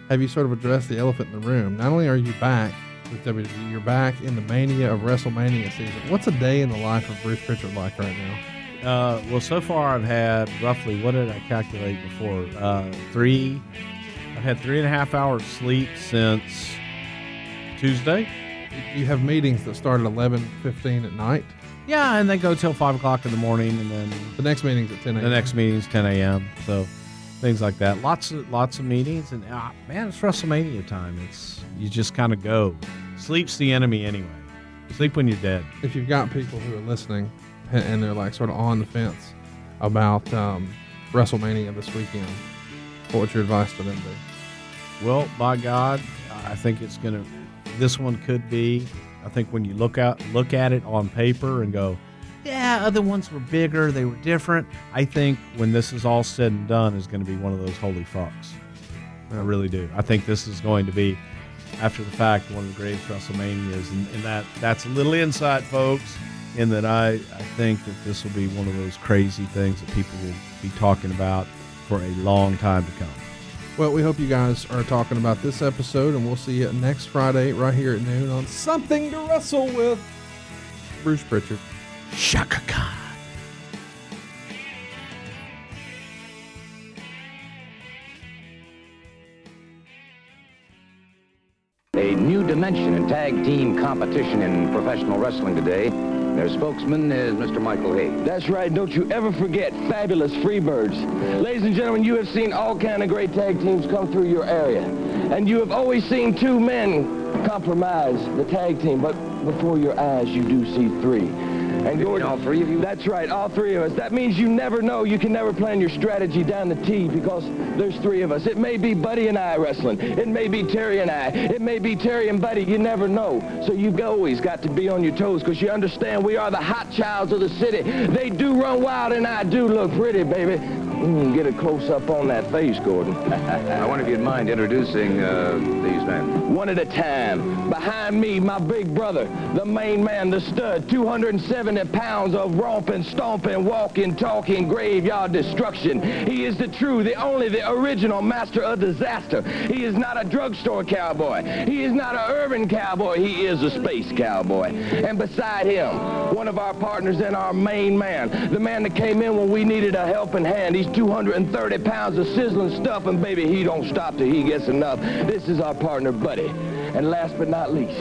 have you sort of address the elephant in the room. Not only are you back with WWE, you're back in the mania of WrestleMania season. What's a day in the life of Bruce Prichard like right now? Uh, well, so far I've had roughly what did I calculate before? Uh, three. I've had three and a half hours sleep since Tuesday. You have meetings that start at eleven fifteen at night. Yeah, and they go till five o'clock in the morning, and then The next meeting's at 10 a.m. the next meeting's ten a.m. So things like that. Lots of lots of meetings, and ah, man, it's WrestleMania time. It's you just kind of go. Sleep's the enemy anyway. Sleep when you're dead. if you've got people who are listening (laughs) and, they're like sort of on the fence about um, WrestleMania this weekend, what would your advice to them be? Well, by God, I think it's gonna. This one could be. I think when you look out, look at it on paper and go, yeah, other ones were bigger, they were different. I think when this is all said and done, is going to be one of those holy fucks. I really do. I think this is going to be, after the fact, one of the greatest WrestleManias, and, and that that's a little insight, folks. In that I I think that this will be one of those crazy things that people will be talking about for a long time to come. Well, we hope you guys are talking about this episode, and we'll see you next Friday right here at noon on Something to Wrestle with. Bruce Prichard. Shaka Khan. A new dimension in tag team competition in professional wrestling today. Their spokesman is Mr. Michael Hayes. That's right. Don't you ever forget fabulous Freebirds. Ladies and gentlemen, you have seen all kind of great tag teams come through your area. And you have always seen two men compromise the tag team. But before your eyes, you do see three. And Gordon, all three of you? That's right, all three of us. That means you never know. You can never plan your strategy down the T because there's three of us. It may be Buddy and I wrestling. It may be Terry and I. It may be Terry and Buddy. You never know. So you've always got to be on your toes because you understand we are the hot childs of the city. They do run wild and I do look pretty, baby. Mm, get a close up on that face, Gordon. (laughs) I wonder if you'd mind introducing uh, these men. One at a time. Behind me, my big brother, the main man, the stud, 270 pounds of romping, stomping, walking, talking, graveyard destruction. He is the true, the only, the original master of disaster. He is not a drugstore cowboy. He is not an urban cowboy. He is a space cowboy. And beside him, one of our partners and our main man, the man that came in when we needed a helping hand. He's 230 pounds of sizzling stuff, and baby, he don't stop till he gets enough. This is our partner, Buddy. And last but not least,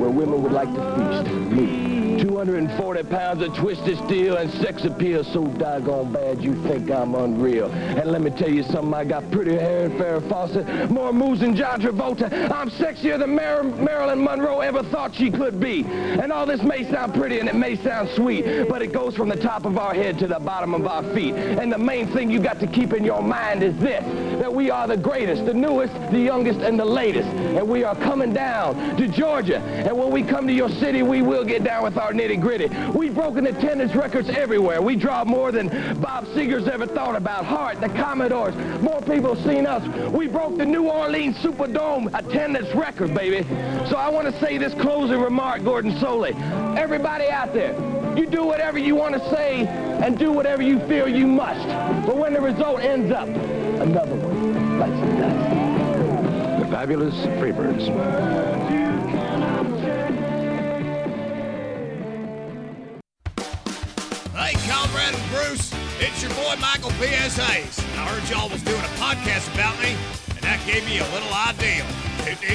where women would like to feast, me. 240 pounds of twisted steel and sex appeal so doggone bad you think I'm unreal. And let me tell you something, I got prettier hair than Farrah Fawcett, more moves than John Travolta. I'm sexier than Mar- Marilyn Monroe ever thought she could be. And all this may sound pretty and it may sound sweet, but it goes from the top of our head to the bottom of our feet. And the main thing you got to keep in your mind is this, that we are the greatest, the newest, the youngest, and the latest. And we are coming down to Georgia. And when we come to your city, we will get down with our nitty gritty. We've broken attendance records everywhere. We draw more than Bob Seger's ever thought about. Heart, the Commodores, more people have seen us. We broke the New Orleans Superdome attendance record, baby. So I want to say this closing remark, Gordon Solie. Everybody out there, you do whatever you want to say and do whatever you feel you must. But when the result ends up, another one bites the dust. The fabulous Freebirds. And Bruce, it's your boy Michael P.S. Hayes. I heard y'all was doing a podcast about me, and that gave me a little idea. Do. Do, do,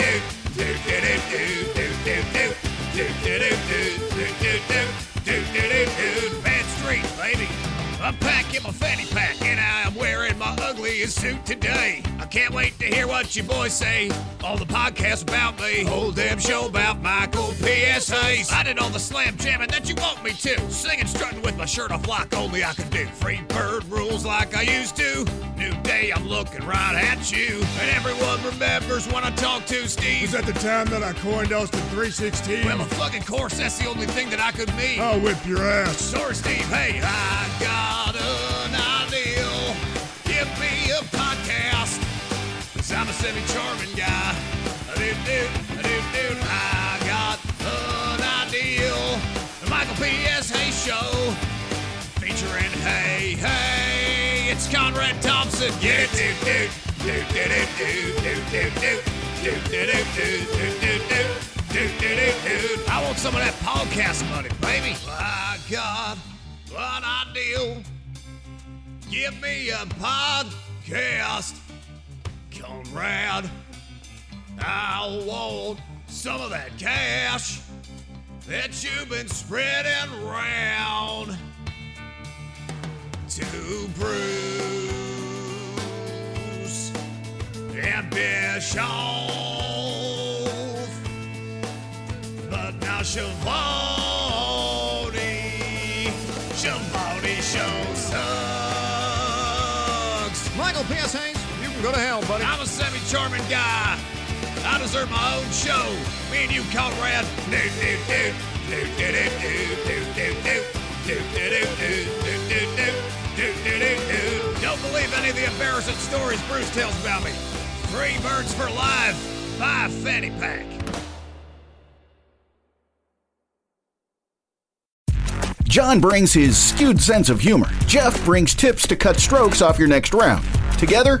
do. Do, do, do, do. Do, do, do. Do, do, do, do. Do, do, do. Do, do, do, do. Bad Street, baby. I'm packing my fanny pack, and I am wearing my ugliest suit today. I can't wait to hear what you boys say on the podcast about me. Whole damn show about Michael P.S. Hayes. I did all the slam jamming that you want me to. Singing, strutting with my shirt off like only I can do. Free bird rules like I used to. New day, I'm looking right at you. And everyone remembers when I talked to Steve. It Was that the time that I coined Austin 316? Well, of fucking course, that's the only thing that I could mean. I'll whip your ass. Sorry, Steve. Hey, I got semi-charming guy. I got an idea. The Michael P.S. Hayes Show. Featuring Hey, hey, it's Conrad Thompson. Do. I want some of that podcast money, baby. I got an idea. Give me a podcast, Conrad. I want some of that cash that you've been spreading around to Bruce and Bischoff. But now Shavoni, Shavoni show sucks. Michael you can go to hell, buddy. I'm a semi-charming guy. I deserve my own show. Me and you, Conrad. Do do do do do do do do do do do do do do do do do do do do. Don't believe any of the embarrassing stories Bruce tells about me. Three birds for life. Buy a fanny pack. John brings his skewed sense of humor. Jeff brings tips to cut strokes off your next round. Together,